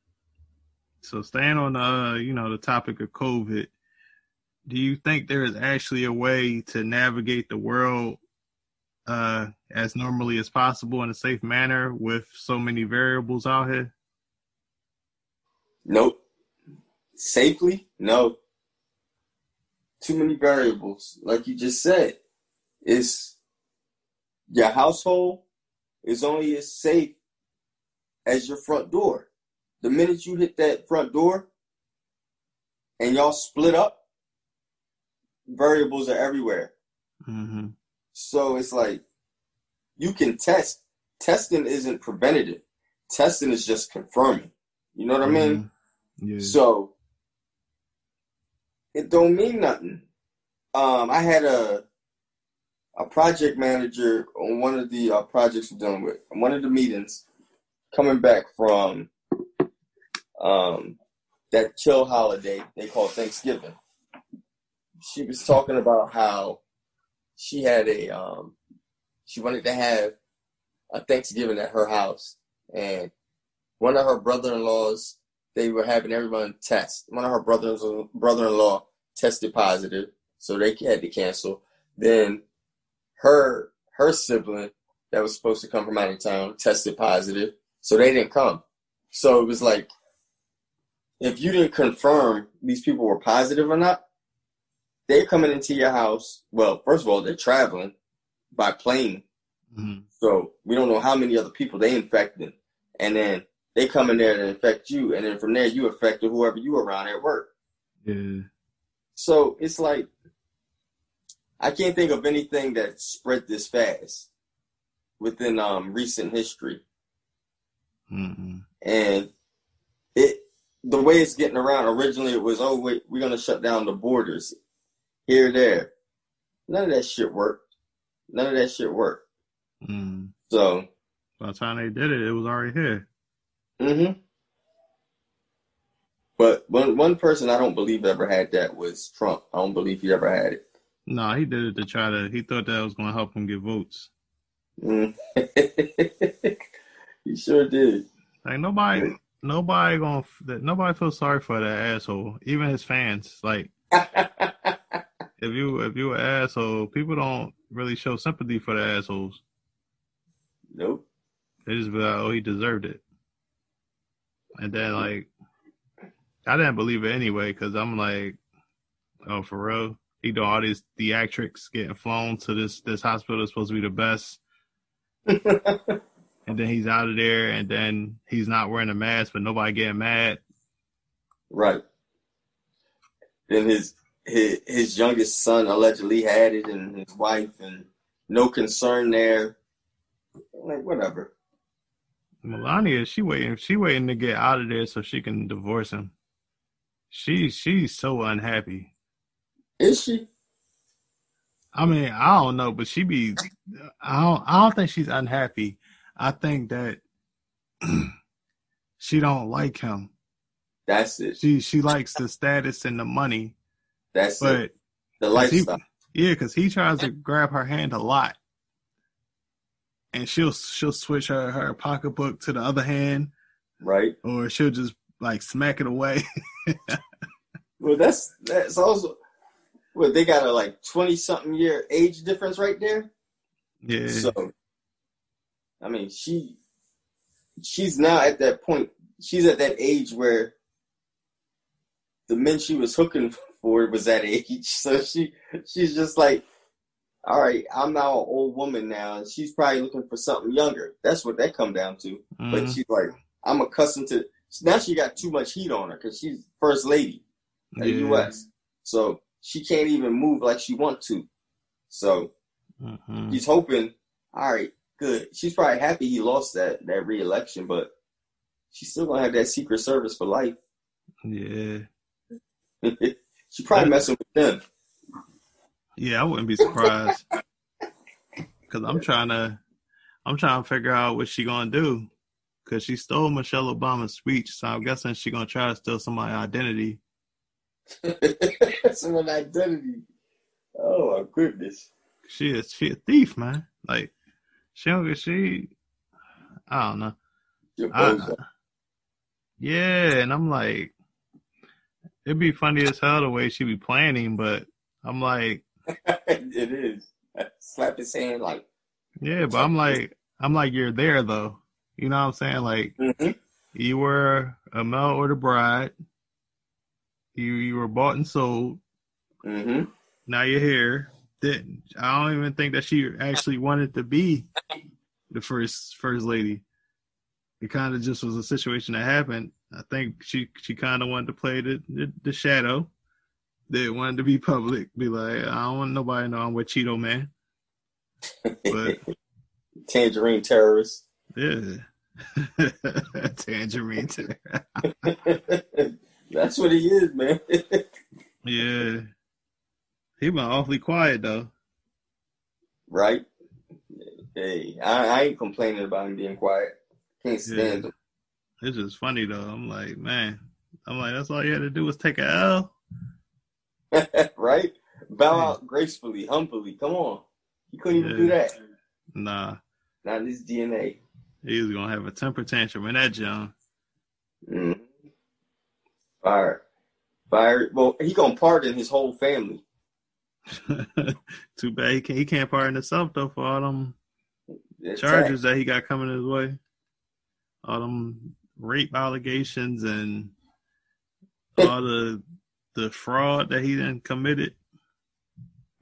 So staying on the uh, you know the topic of COVID, do you think there is actually a way to navigate the world uh, as normally as possible in a safe manner with so many variables out here? Nope. Safely? No too many variables. Like you just said, it's your household is only as safe as your front door. the minute you hit that front door and y'all split up, variables are everywhere. Mm-hmm. So it's like you can test. Testing isn't preventative. Testing is just confirming. You know what I mean? Mm-hmm. Yeah. So it don't mean nothing. Um, I had a a project manager on one of the uh, projects we're dealing with, one of the meetings, coming back from um, that chill holiday they call Thanksgiving. She was talking about how she had a um, she wanted to have a Thanksgiving at her house, and one of her brother-in-laws they were having everyone test. One of her brothers brother-in-law tested positive, so they had to cancel. Then her her sibling that was supposed to come from out of town tested positive, so they didn't come. So it was like, if you didn't confirm these people were positive or not, they're coming into your house. Well, first of all, they're traveling by plane, Mhm. so we don't know how many other people they infected, and then they come in there and infect you, and then from there you affected whoever you around at work. Yeah. So it's like I can't think of anything that spread this fast within um, recent history, Mm-mm. and it the way it's getting around. Originally, it was oh wait, we're gonna shut down the borders here, there. None of that shit worked. None of that shit worked. Mm. So, By the time they did it, it was already here. hmm but one one person I don't believe ever had that was Trump. I don't believe he ever had it. No, he did it to try to. He thought that was going to help him get votes. Mm. he sure did. Like nobody, nobody gonna. that Nobody feels sorry for that asshole. Even his fans. Like if you if you an asshole, people don't really show sympathy for the assholes. nope. They just be like, oh, he deserved it. And then like, I didn't believe it anyway because I'm like, oh, for real. He doing all these theatrics, getting flown to this this hospital that's supposed to be the best, and then he's out of there, and then he's not wearing a mask, but nobody getting mad. Right. Then his his his youngest son allegedly had it, and his wife, and no concern there. Like whatever. Melania, she waiting, she waiting to get out of there so she can divorce him. She she's so unhappy. Is she? I mean, I don't know, but she be. I don't. I don't think she's unhappy. I think that she don't like him. That's it. She she likes the status and the money, That's but it. The 'cause he- lifestyle. yeah, because he tries to grab her hand a lot, and she'll she'll switch her her pocketbook to the other hand, right. or she'll just like smack it away. Well, that's that's also. Well, they got a like twenty something year age difference right there. yeah, So, I mean, she she's now at that point. She's at that age where the men she was hooking for was that age. So she she's just like, all right, I'm now an old woman now, and she's probably looking for something younger. That's what that come down to. But Mhm. she's like, I'm accustomed to. Now she got too much heat on her because she's first lady of the U.S. So she can't even move like she want to. So Mhm. he's hoping, all right, good. She's probably happy he lost that that re-election, but she's still gonna have that Secret Service for life. yeah, she probably messing with them. yeah. I wouldn't be surprised because I'm trying to, I'm trying to figure out what she gonna do because she stole Michelle Obama's speech, so I'm guessing she gonna try to steal somebody's identity. Someone identity. Oh my goodness. She is she a thief, man. Like she don't she, I don't know. I- Yeah, and I'm like, it'd be funny as hell the way she be planning, but I'm like, it is. Slap his hand like. yeah, but I'm like, I'm like, you're there though. You know what I'm saying? Like, mhm. you were a male or the bride. You you were bought and sold. Mhm. Now you're here. Didn't I don't even think that she actually wanted to be the first first lady. It kind of just was a situation that happened, I think she she kind of wanted to play the, the, the shadow. They wanted to be public, be like, I don't want nobody to know I'm with Cheeto Man. But Tangerine terrorist. yeah, tangerine. Ter- That's what he is, man. yeah, he been awfully quiet though. right? Hey, I, I ain't complaining about him being quiet. Can't stand him. It's just funny though. I'm like, man, I'm like, that's all you had to do was take a L. right? Bow Yeah. out gracefully, humbly. Come on. He couldn't even Yeah. do that. Nah, Not in his DNA. he was gonna have a temper tantrum in that John. Mm. Fire. Fire. Well, he gonna pardon his whole family. Too bad he can't, he can't pardon himself though for all them That's charges that he got coming his way. All them rape allegations and all the the fraud that he then committed.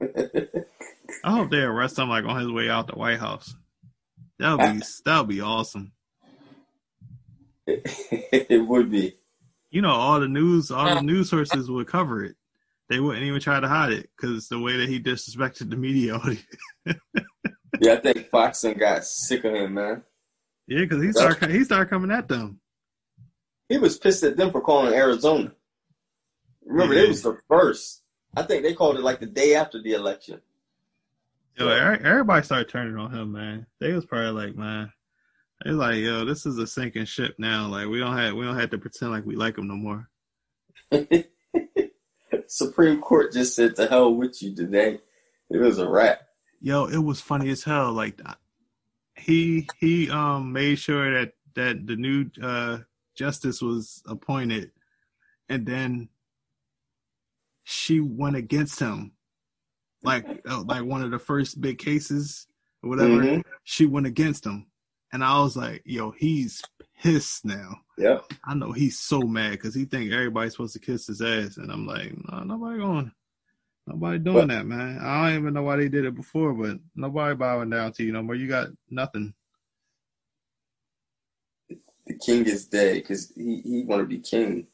right. I hope they arrest him like on his way out the White House. That would be that would be awesome. it would be. You know, all the news all the news sources would cover it. They wouldn't even try to hide it because the way that he disrespected the media. Yeah, I think Fox and got sick of him, man. yeah, because he started he started coming at them. He was pissed at them for calling Arizona. Remember, Yeah. they was the first. I think they called it like the day after the election. Yo, everybody started turning on him, man. They was probably like, man, they was like, yo, this is a sinking ship now. Like we don't have we don't have to pretend like we like him no more. Supreme Court just said to hell with you today. It was a wrap. Yo, it was funny as hell. Like he he um made sure that that the new uh justice was appointed, and then she went against him. Like uh, like one of the first big cases or whatever. Mhm. She went against him, and I was like, yo, he's pissed now. Yeah. I know he's so mad because he think everybody's supposed to kiss his ass, and I'm like, no, nobody going, nobody doing that, man. I don't even know why they did it before, but nobody bowing down to you no more. You got nothing. The king is dead because he, he want to be king.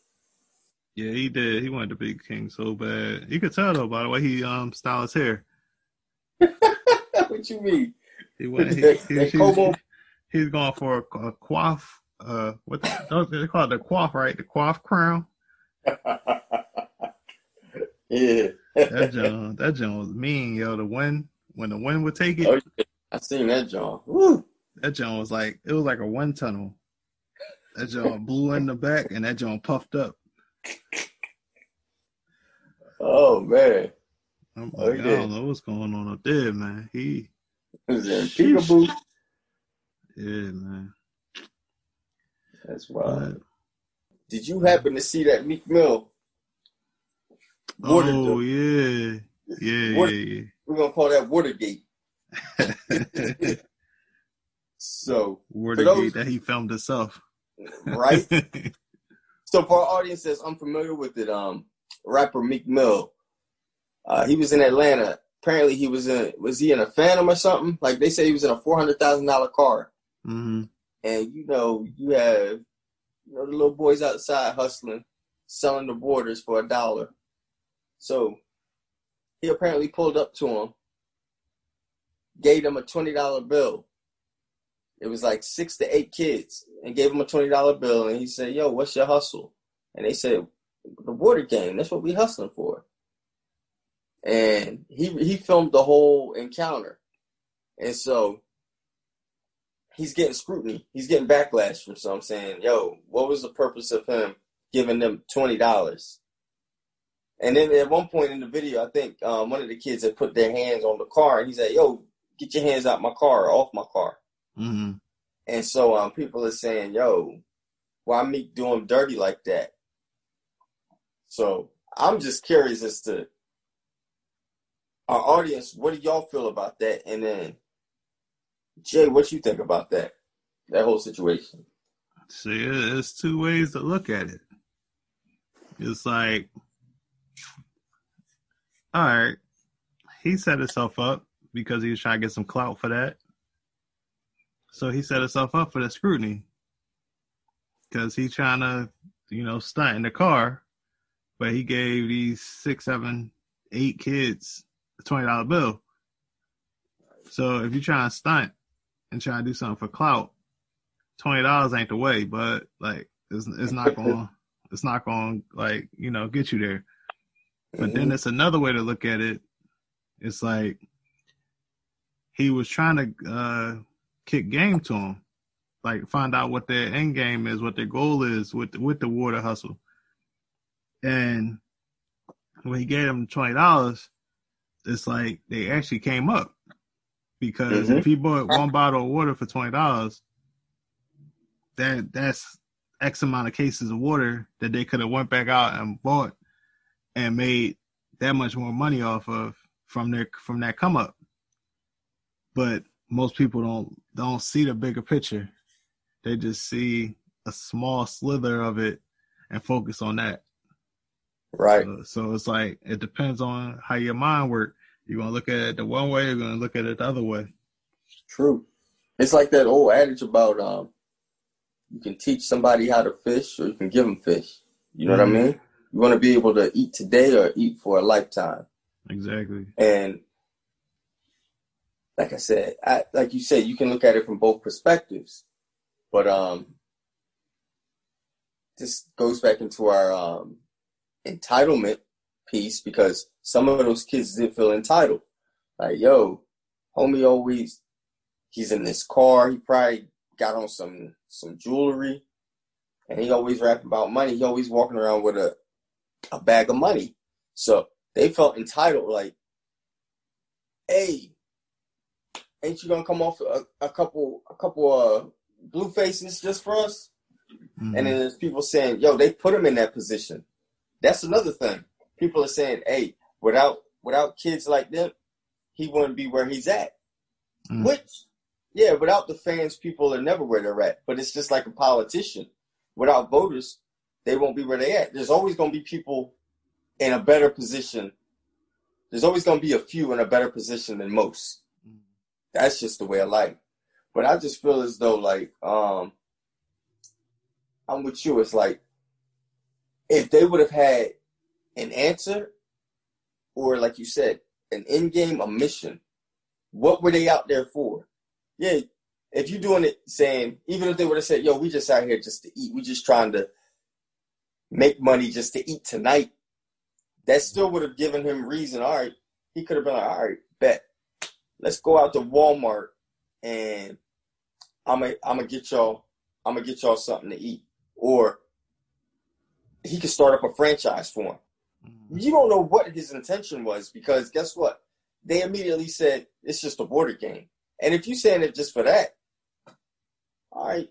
Yeah, he did. He wanted to be king so bad. You could tell though by the way he um styled his hair. what you mean? He went. He, That- he, that he, he's going for a, a coif. Uh, what the, they call it the coif, right? The coif crown. yeah. That John, that John was mean, yo. The wind, when the wind would take it, Oh, I seen that, John. Woo. That John was like it was like a wind tunnel. That John blew in the back and that John puffed up. Oh man. I'm Oh, like, I don't know what's going on up there, man. He was in peekaboo. Yeah, man. That's But. Did you happen to see that Meek Mill? Water oh yeah. Yeah, Water- yeah, We're gonna call that Watergate. So, Watergate that he filmed himself. right? So for our audience that's unfamiliar with it, um, rapper Meek Mill, uh, he was in Atlanta. Apparently, he was in was he in a Phantom or something? Like they say, he was in a four hundred thousand dollar car, hmm and you know you have you know the little boys outside hustling, selling the borders for a dollar. So he apparently pulled up to him, gave him a twenty dollar bill. It was like six to eight kids, and gave him a twenty dollar bill, and he said, "Yo, what's your hustle?" And they said, "The border game. That's what we hustling for." And he he filmed the whole encounter, and so he's getting scrutiny. He's getting backlash from some saying, "Yo, what was the purpose of him giving them twenty dollars?" And then at one point in the video, I think um, one of the kids had put their hands on the car, and he said, "Yo, get your hands out my car, off my car." hmm And so um, people are saying, "Yo, why Meek do him dirty like that?" So I'm just curious as to our audience. What do y'all feel about that? And then Jay, what you think about that? That whole situation. See, there's two ways to look at it. It's like, all right, he set himself up because he was trying to get some clout for that. So he set himself up for the scrutiny. because he trying to, you know, stunt in the car, but he gave these six, seven, eight kids a twenty dollar bill. So if you're trying to stunt and try to do something for clout, twenty dollars ain't the way. But like, it's it's not going it's not going like you know get you there. But mm-hmm. then it's another way to look at it. It's like he was trying to uh, kick game to him, like find out what their end game is, what their goal is with with the water hustle. And when he gave him twenty dollars, it's like they actually came up because mm-hmm. if he bought one bottle of water for twenty dollars, that that's X amount of cases of water that they could have went back out and bought and made that much more money off of from their from that come up. But most people don't don't see the bigger picture. They just see a small slither of it and focus on that. Right. Uh, so it's like it depends on how your mind works. You're gonna look at it the one way, you're gonna look at it the other way. True. It's like that old adage about um you can teach somebody how to fish or you can give them fish. You know mm-hmm. what I mm-hmm. mean? You want to be able to eat today or eat for a lifetime. Exactly. And like I said, I, like you said, you can look at it from both perspectives. But um, this goes back into our um, entitlement piece because some of those kids didn't feel entitled. Like, yo, homie always, he's in this car. He probably got on some some jewelry, and he always rapping about money. He always walking around with a a bag of money. So they felt entitled, like, hey, ain't you gonna come off a, a couple a couple uh blue faces just for us? Mm-hmm. And then there's people saying, yo, they put him in that position. That's another thing. People are saying, hey, without without kids like them, he wouldn't be where he's at. Mm-hmm. Which yeah, without the fans, people are never where they're at. But it's just like a politician. Without voters, they won't be where they're at. There's always going to be people in a better position. There's always going to be a few in a better position than most. That's just the way of life. But I just feel as though like um I'm with you. It's like if they would have had an answer, or like you said, an end game, a mission, what were they out there for? yeah, if you're doing it saying, even if they would have said, yo, we just out here just to eat, we just trying to make money just to eat tonight, that still would have given him reason. All right, he could have been like, all right, bet. Let's go out to Walmart and I'm gonna I'm gonna get y'all I'm gonna get y'all something to eat. Or he could start up a franchise for him. Mm-hmm. You don't know what his intention was because guess what? They immediately said it's just a border game. And if you're saying it just for that, all right,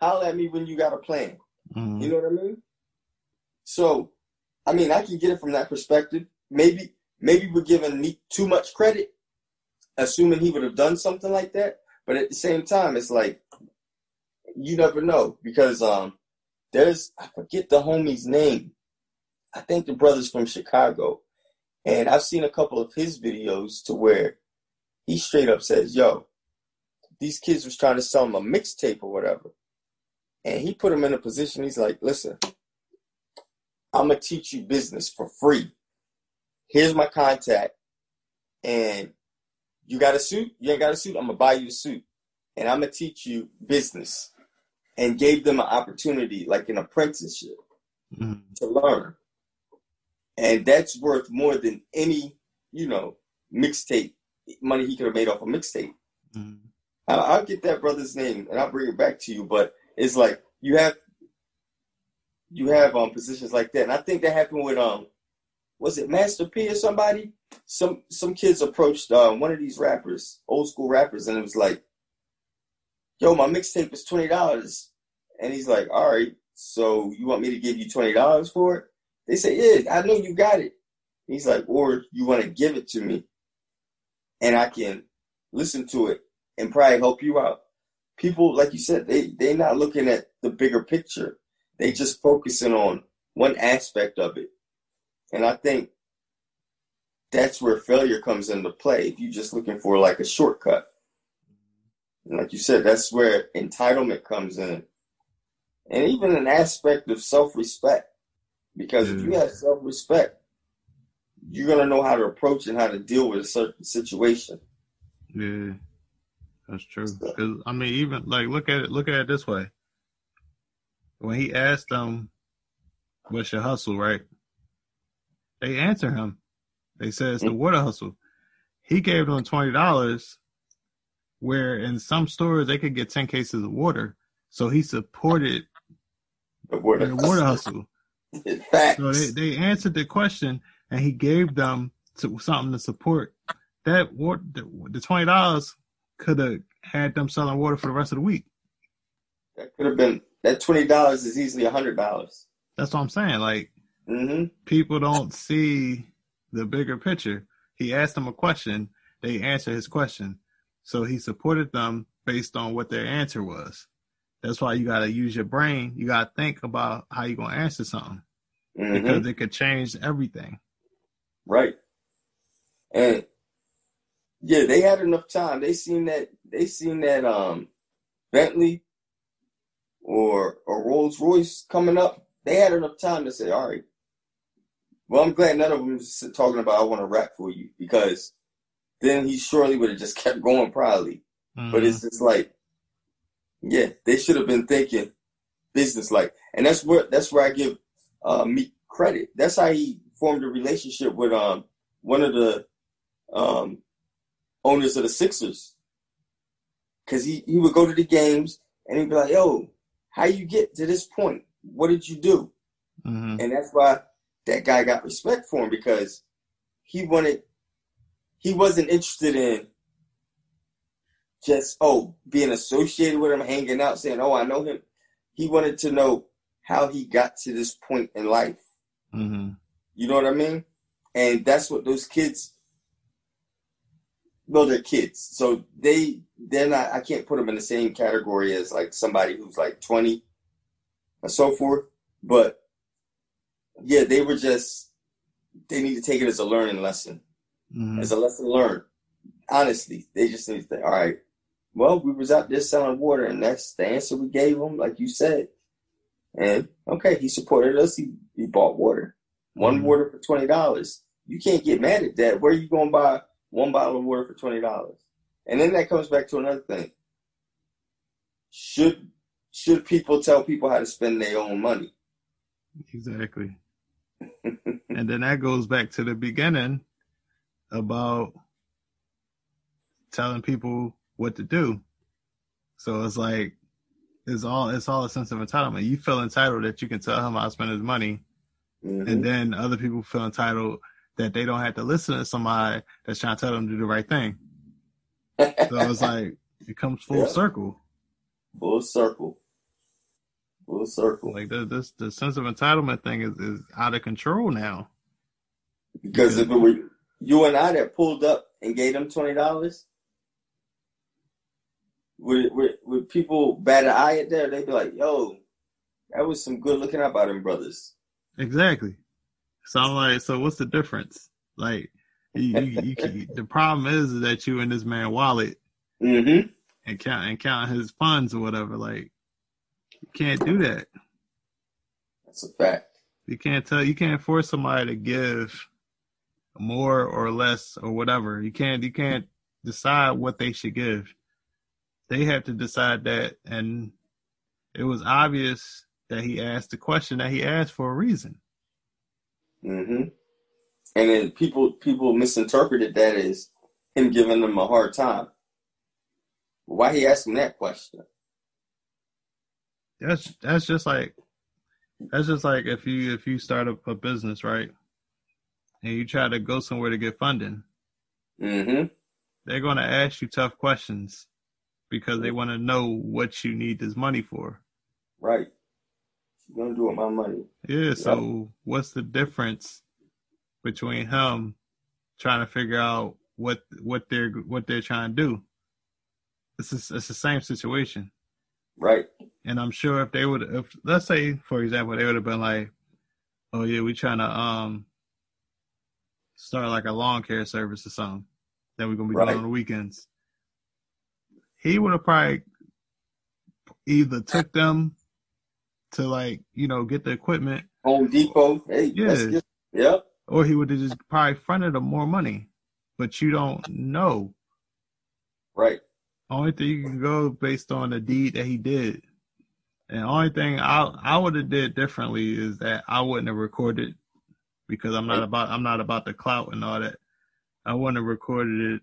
holler at me when you got a plan. Mm-hmm. You know what I mean? So, I mean, I can get it from that perspective. Maybe, maybe we're giving me too much credit, assuming he would have done something like that. But at the same time, it's like you never know because um, there's I forget the homie's name. I think the brother's from Chicago, and I've seen a couple of his videos to where he straight up says, yo, these kids was trying to sell him a mixtape or whatever. And he put him in a position, he's like, listen, I'm going to teach you business for free. Here's my contact. And you got a suit? You ain't got a suit? I'm going to buy you a suit. And I'm going to teach you business. And gave them an opportunity, like an apprenticeship, mm-hmm. to learn. And that's worth more than any, you know, mixtape money he could have made off a mixtape. Mm-hmm. I'll, I'll, get that brother's name and I'll bring it back to you. But it's like you have you have um positions like that, and I think that happened with um was it Master P or somebody? Some some kids approached um, one of these rappers, old school rappers, and it was like, "Yo, my mixtape is twenty dollars," and he's like, "All right, so you want me to give you twenty dollars for it?" They say, "Yeah, I know you got it." He's like, "Or you want to give it to me?" and I can listen to it and probably help you out. People, like you said, they they're not looking at the bigger picture. They just focusing on one aspect of it. And I think that's where failure comes into play. If you're just looking for like a shortcut. And like you said, that's where entitlement comes in. and even an aspect of self respect. Because if you have self respect, you're gonna know how to approach and how to deal with a certain situation. Yeah, that's true. Because I mean, even like look at it. Look at it this way. When he asked them, "What's your hustle?" Right? They answer him. They said it's the mm-hmm. water hustle. He gave them twenty dollars, where in some stores they could get ten cases of water. So he supported the water, the water hustle. So they, they answered the question, and he gave them to, something to support that. The, the twenty dollars could have had them selling water for the rest of the week. That could have been that twenty dollars is easily a hundred dollars. That's what I'm saying. Like mm-hmm. people don't see the bigger picture. He asked them a question, they answered his question, so he supported them based on what their answer was. That's why you got to use your brain. You got to think about how you're gonna answer something mm-hmm. because it could change everything. Right. And yeah, they had enough time. They seen that. They seen that um Bentley or or Rolls Royce coming up. They had enough time to say, "All right." Well, I'm glad none of them was talking about "I want to rap for you" because then he surely would have just kept going, probably. Mm-hmm. But it's mm-hmm. just like, yeah, they should have been thinking business like, and that's where that's where I give uh, Meek credit. That's how he formed a relationship with um one of the um owners of the Sixers. Cause he, he would go to the games and he'd be like, yo, how you get to this point? What did you do? Mm-hmm. And that's why that guy got respect for him because he wanted he wasn't interested in just oh being associated with him, hanging out, saying, "Oh, I know him." He wanted to know how he got to this point in life. Mm-hmm. You know what I mean? And that's what those kids. Well, they're kids, so they they're not. I can't put them in the same category as like somebody who's like twenty, and so forth. But yeah, they were just. They need to take it as a learning lesson, mm-hmm. as a lesson learned. Honestly, they just need to think. All right, well, we was out there selling water, and that's the answer we gave them, like you said. And okay, he supported us. He he bought water, one mm-hmm. water for twenty dollars. You can't get mad at that. Where are you going to buy one bottle of water for twenty dollars? And then that comes back to another thing. Should should people tell people how to spend their own money? Exactly. and then that goes back to the beginning about telling people what to do. So it's like it's all it's all a sense of entitlement. You feel entitled that you can tell him how to spend his money, mm-hmm. and then other people feel entitled that they don't have to listen to somebody that's trying to tell them to do the right thing. so it's like it comes full yeah. circle. Full circle. Full circle. Like the this the sense of entitlement thing is, is out of control now. Because if it were you and I that pulled up and gave them twenty dollars, would, would, would people bat an eye at that? They'd be like, yo, that was some good looking out by them brothers. Exactly. So I'm like, so what's the difference? Like, you, you, you, the problem is that you in this man wallet mm-hmm. and count and count his funds or whatever. Like, you can't do that. That's a fact. You can't tell. You can't force somebody to give more or less or whatever. You can't. You can't decide what they should give they had to decide that, and it was obvious that he asked the question that he asked for a reason. Mm-hmm. And then people people misinterpreted that as him giving them a hard time. Why he asking that question? That's that's just like that's just like if you if you start up a business, right? And you try to go somewhere to get funding. Mm-hmm. They're gonna ask you tough questions because they want to know what you need this money for. Right. You're gonna do with my money. Yeah. So what's the difference between him trying to figure out what what they're what they're trying to do? It's a, it's the same situation. Right. And I'm sure if they would, if let's say for example, they would have been like, "Oh yeah, we're trying to um start like a lawn care service or something that we're gonna be right. doing on the weekends." He would have probably either took them to like you know get the equipment. Home Depot. Hey, Yeah. yeah. or he would have just probably fronted them more money. But you don't know. Right. Only thing you can go based on the deed that he did. And only thing I I would have did differently is that I wouldn't have recorded because I'm not about I'm not about the clout and all that. I wouldn't have recorded it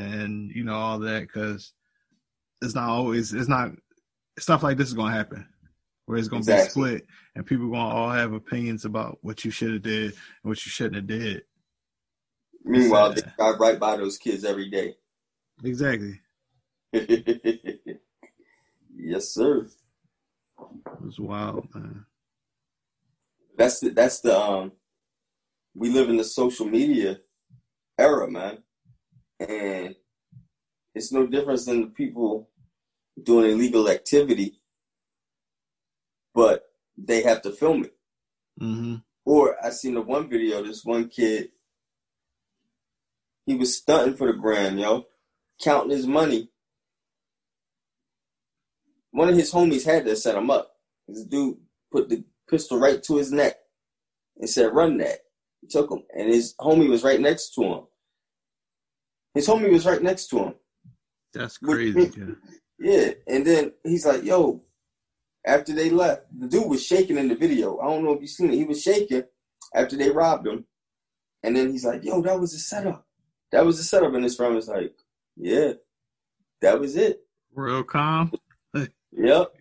and you know all that because it's not always it's not stuff like this is gonna happen where it's gonna Exactly. be split and people gonna all have opinions about what you should have did and what you shouldn't have did. Meanwhile, they drive right by those kids every day. Exactly. yes, sir. It was wild, man. That's the that's the um we live in the social media era, man. And it's no difference than the people doing illegal activity, but they have to film it. hmm Or I seen the one video, this one kid, he was stunting for the gram, yo, counting his money. One of his homies had to set him up. This dude put the pistol right to his neck and said, run that. He took him. And his homie was right next to him. His homie was right next to him. That's crazy. Yeah. Yeah. And then he's like, yo, after they left, the dude was shaking in the video. I don't know if you seen it. He was shaking after they robbed him. And then he's like, yo, that was a setup. That was a setup. And his friend was like, yeah, that was it. Real calm. Yep.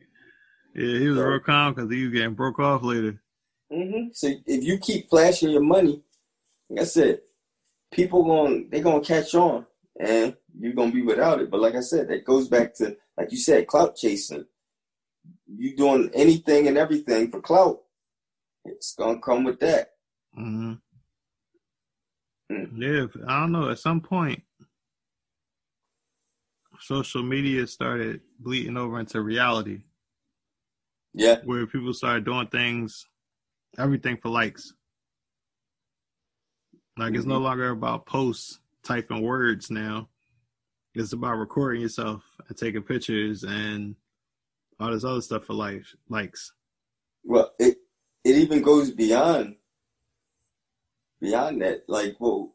Yeah, he was So- real calm because he was getting broke off later. hmm So if you keep flashing your money, like I said, people going they gonna catch on, and you're gonna be without it. But like I said, that goes back to like you said, clout chasing. You doing anything and everything for clout, it's gonna come with that. hmm Mm. Yeah, I don't know. At some point, social media started bleeding over into reality, Yeah, where people started doing things, everything for likes. Like it's no Mhm. longer about posts, typing words now. It's about recording yourself and taking pictures and all this other stuff for life likes. well, it it even goes beyond beyond that. Like what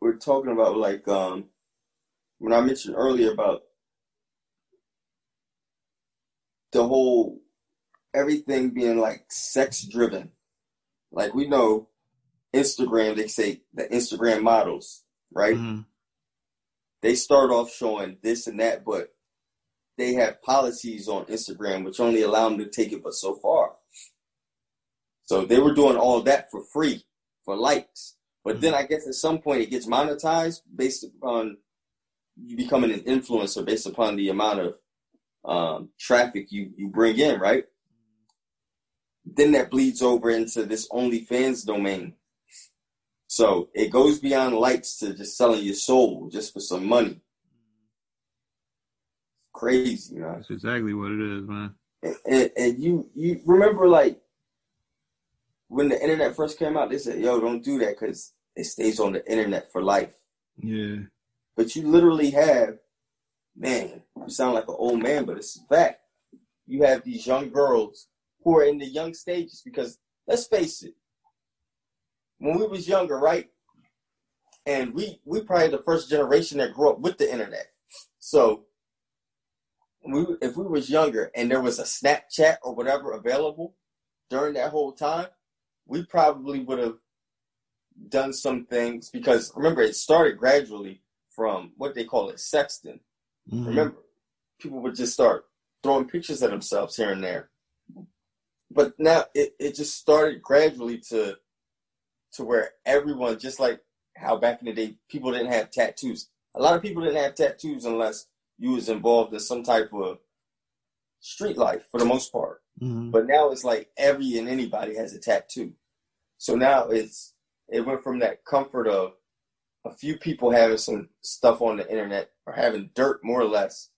we're talking about, like um, when I mentioned earlier about the whole everything being like sex driven. Like we know Instagram, they say the Instagram models, right? Mhm. They start off showing this and that, but they have policies on Instagram which only allow them to take it but so far. So they were doing all that for free, for likes. But then I guess at some point it gets monetized based upon you becoming an influencer based upon the amount of um, traffic you, you bring in, right? Then that bleeds over into this OnlyFans domain. So it goes beyond likes to just selling your soul just for some money. Crazy, man. That's exactly what it is, man. And, and, and you you remember like when the internet first came out, they said, "Yo, don't do that because it stays on the internet for life." Yeah. But you literally have, man, you sound like an old man, but it's a fact. You have these young girls who are in the young stages because let's face it, when we was younger, right? And we we probably the first generation that grew up with the internet. So we if we was younger and there was a Snapchat or whatever available during that whole time, we probably would have done some things because remember it started gradually from what they call it sexting. Mhm. Remember, people would just start throwing pictures of themselves here and there. But now it, it just started gradually to to where everyone, just like how back in the day people didn't have tattoos. A lot of people didn't have tattoos unless you was involved in some type of street life for the most part. Mhm. But now it's like every and anybody has a tattoo. So now it's it went from that comfort of a few people having some stuff on the internet or having dirt more or less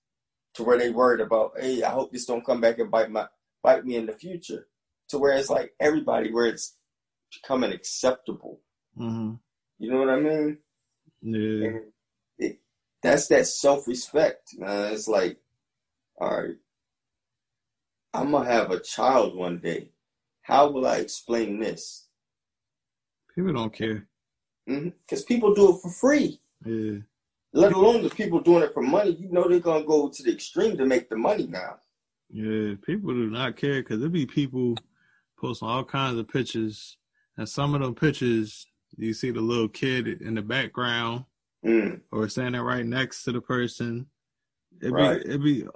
to where they worried about, hey, I hope this don't come back and bite my bite me in the future. To where it's like everybody where it's becoming acceptable. Mhm. You know what I mean? Yeah. And that's that self respect, man. It's like, all right, I'm gonna have a child one day. How will I explain this? People don't care. Because mm-hmm. people do it for free. Yeah. Let alone the people doing it for money. You know they're gonna go to the extreme to make the money now. Yeah, people do not care because there'll be people posting all kinds of pictures, and some of them pictures you see the little kid in the background mm. or standing right next to the person. It right. be it be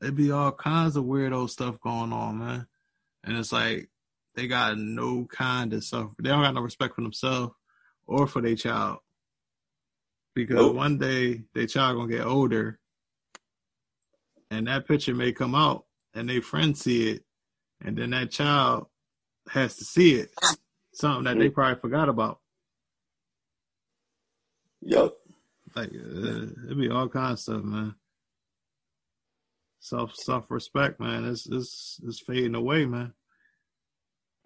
it be all kinds of weirdo stuff going on, man. And it's like they got no kind of stuff. They don't got no respect for themselves or for their child. Because nope. one day their child gonna get older and that picture may come out and their friends see it and then that child has to see it. Something that they mm. probably forgot about. Yep. Like uh, it'd be all kinds of stuff, man. Self self respect, man. It's it's it's fading away, man.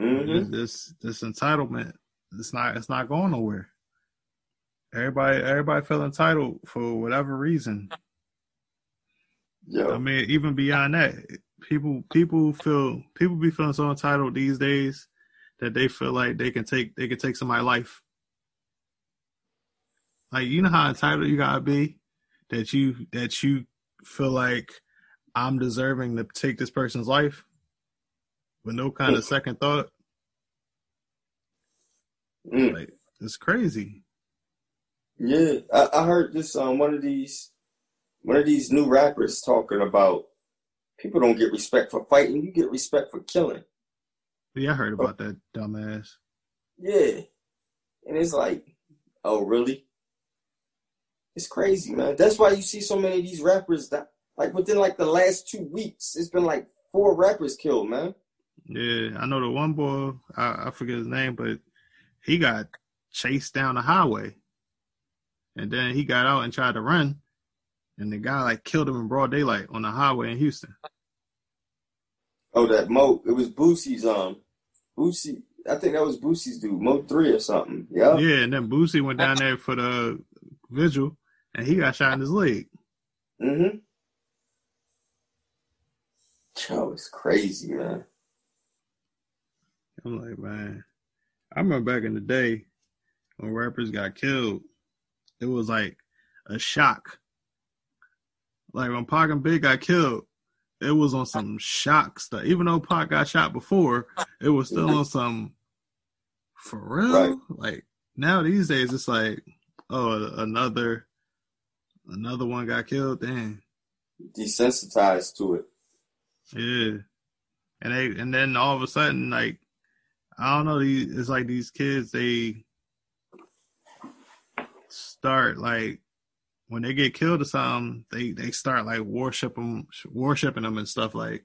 Mm-hmm. This this entitlement, it's not it's not going nowhere. Everybody everybody feel entitled for whatever reason. Yeah. I mean, even beyond that, people people feel people be feeling so entitled these days that they feel like they can take they can take somebody's life. Like you know how entitled you gotta be that you that you feel like I'm deserving to take this person's life with no kind of second thought. Mm. Like it's crazy. Yeah, I, I heard this on um, one of these one of these new rappers talking about people don't get respect for fighting, you get respect for killing. Yeah, I heard about that dumbass. Yeah. And it's like, oh really? It's crazy, man. That's why you see so many of these rappers that like within like the last two weeks, it's been like four rappers killed, man. Yeah, I know the one boy, I, I forget his name, but he got chased down the highway. And then he got out and tried to run. And the guy like killed him in broad daylight on the highway in Houston. Oh, that Mo it was Boosie's um Boosie I think that was Boosie's dude, Mo three or something. Yeah. Yeah, and then Boosie went down there for the vigil and he got shot in his leg. Mm-hmm. Joe, it's crazy, man. I'm like, man. I remember back in the day when rappers got killed, it was like a shock. Like when Pac and Big got killed, it was on some shock stuff. Even though Pac got shot before, it was still on some for real. Right. Like now these days, it's like, oh, another Another one got killed. Dang. Desensitized to it. Yeah, and they and then all of a sudden, like I don't know, these it's like these kids they start like when they get killed or something, they they start like worshiping worshiping them and stuff like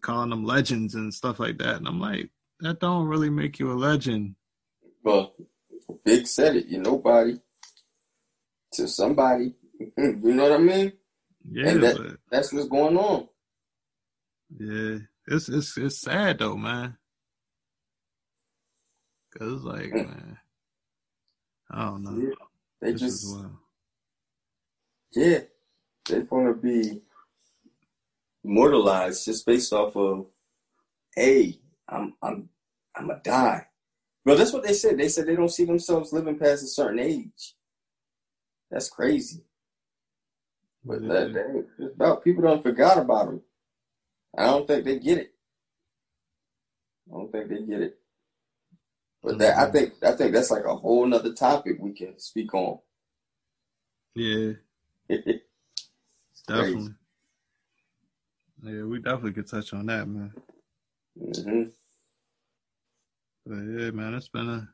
calling them legends and stuff like that. And I'm like, that don't really make you a legend. Well, Big said it. You nobody to somebody. you know what I mean? Yeah, that, but, that's what's going on. Yeah, it's it's it's sad though, man. Cause like, mm. man, I don't know. Yeah, they this just, yeah, they're gonna be immortalized just based off of, hey, I'm I'm I'm a die. Well, that's what they said. They said they don't see themselves living past a certain age. That's crazy. But that, that about people don't forgot about them. I don't think they get it. I don't think they get it. But that I mm-hmm. think I think that's like a whole nother topic we can speak on. Yeah. definitely. Yeah, we definitely could touch on that, man. Mm-hmm. But yeah, man, it's been a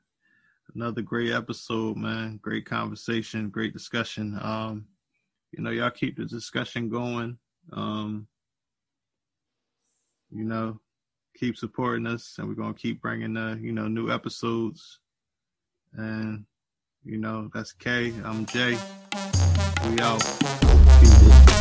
another great episode, man. Great conversation, great discussion. Um, you know, y'all keep the discussion going. Um, you know, keep supporting us, and we're gonna keep bringing uh, you know, new episodes. And you know, that's K. I'm Jay. We out.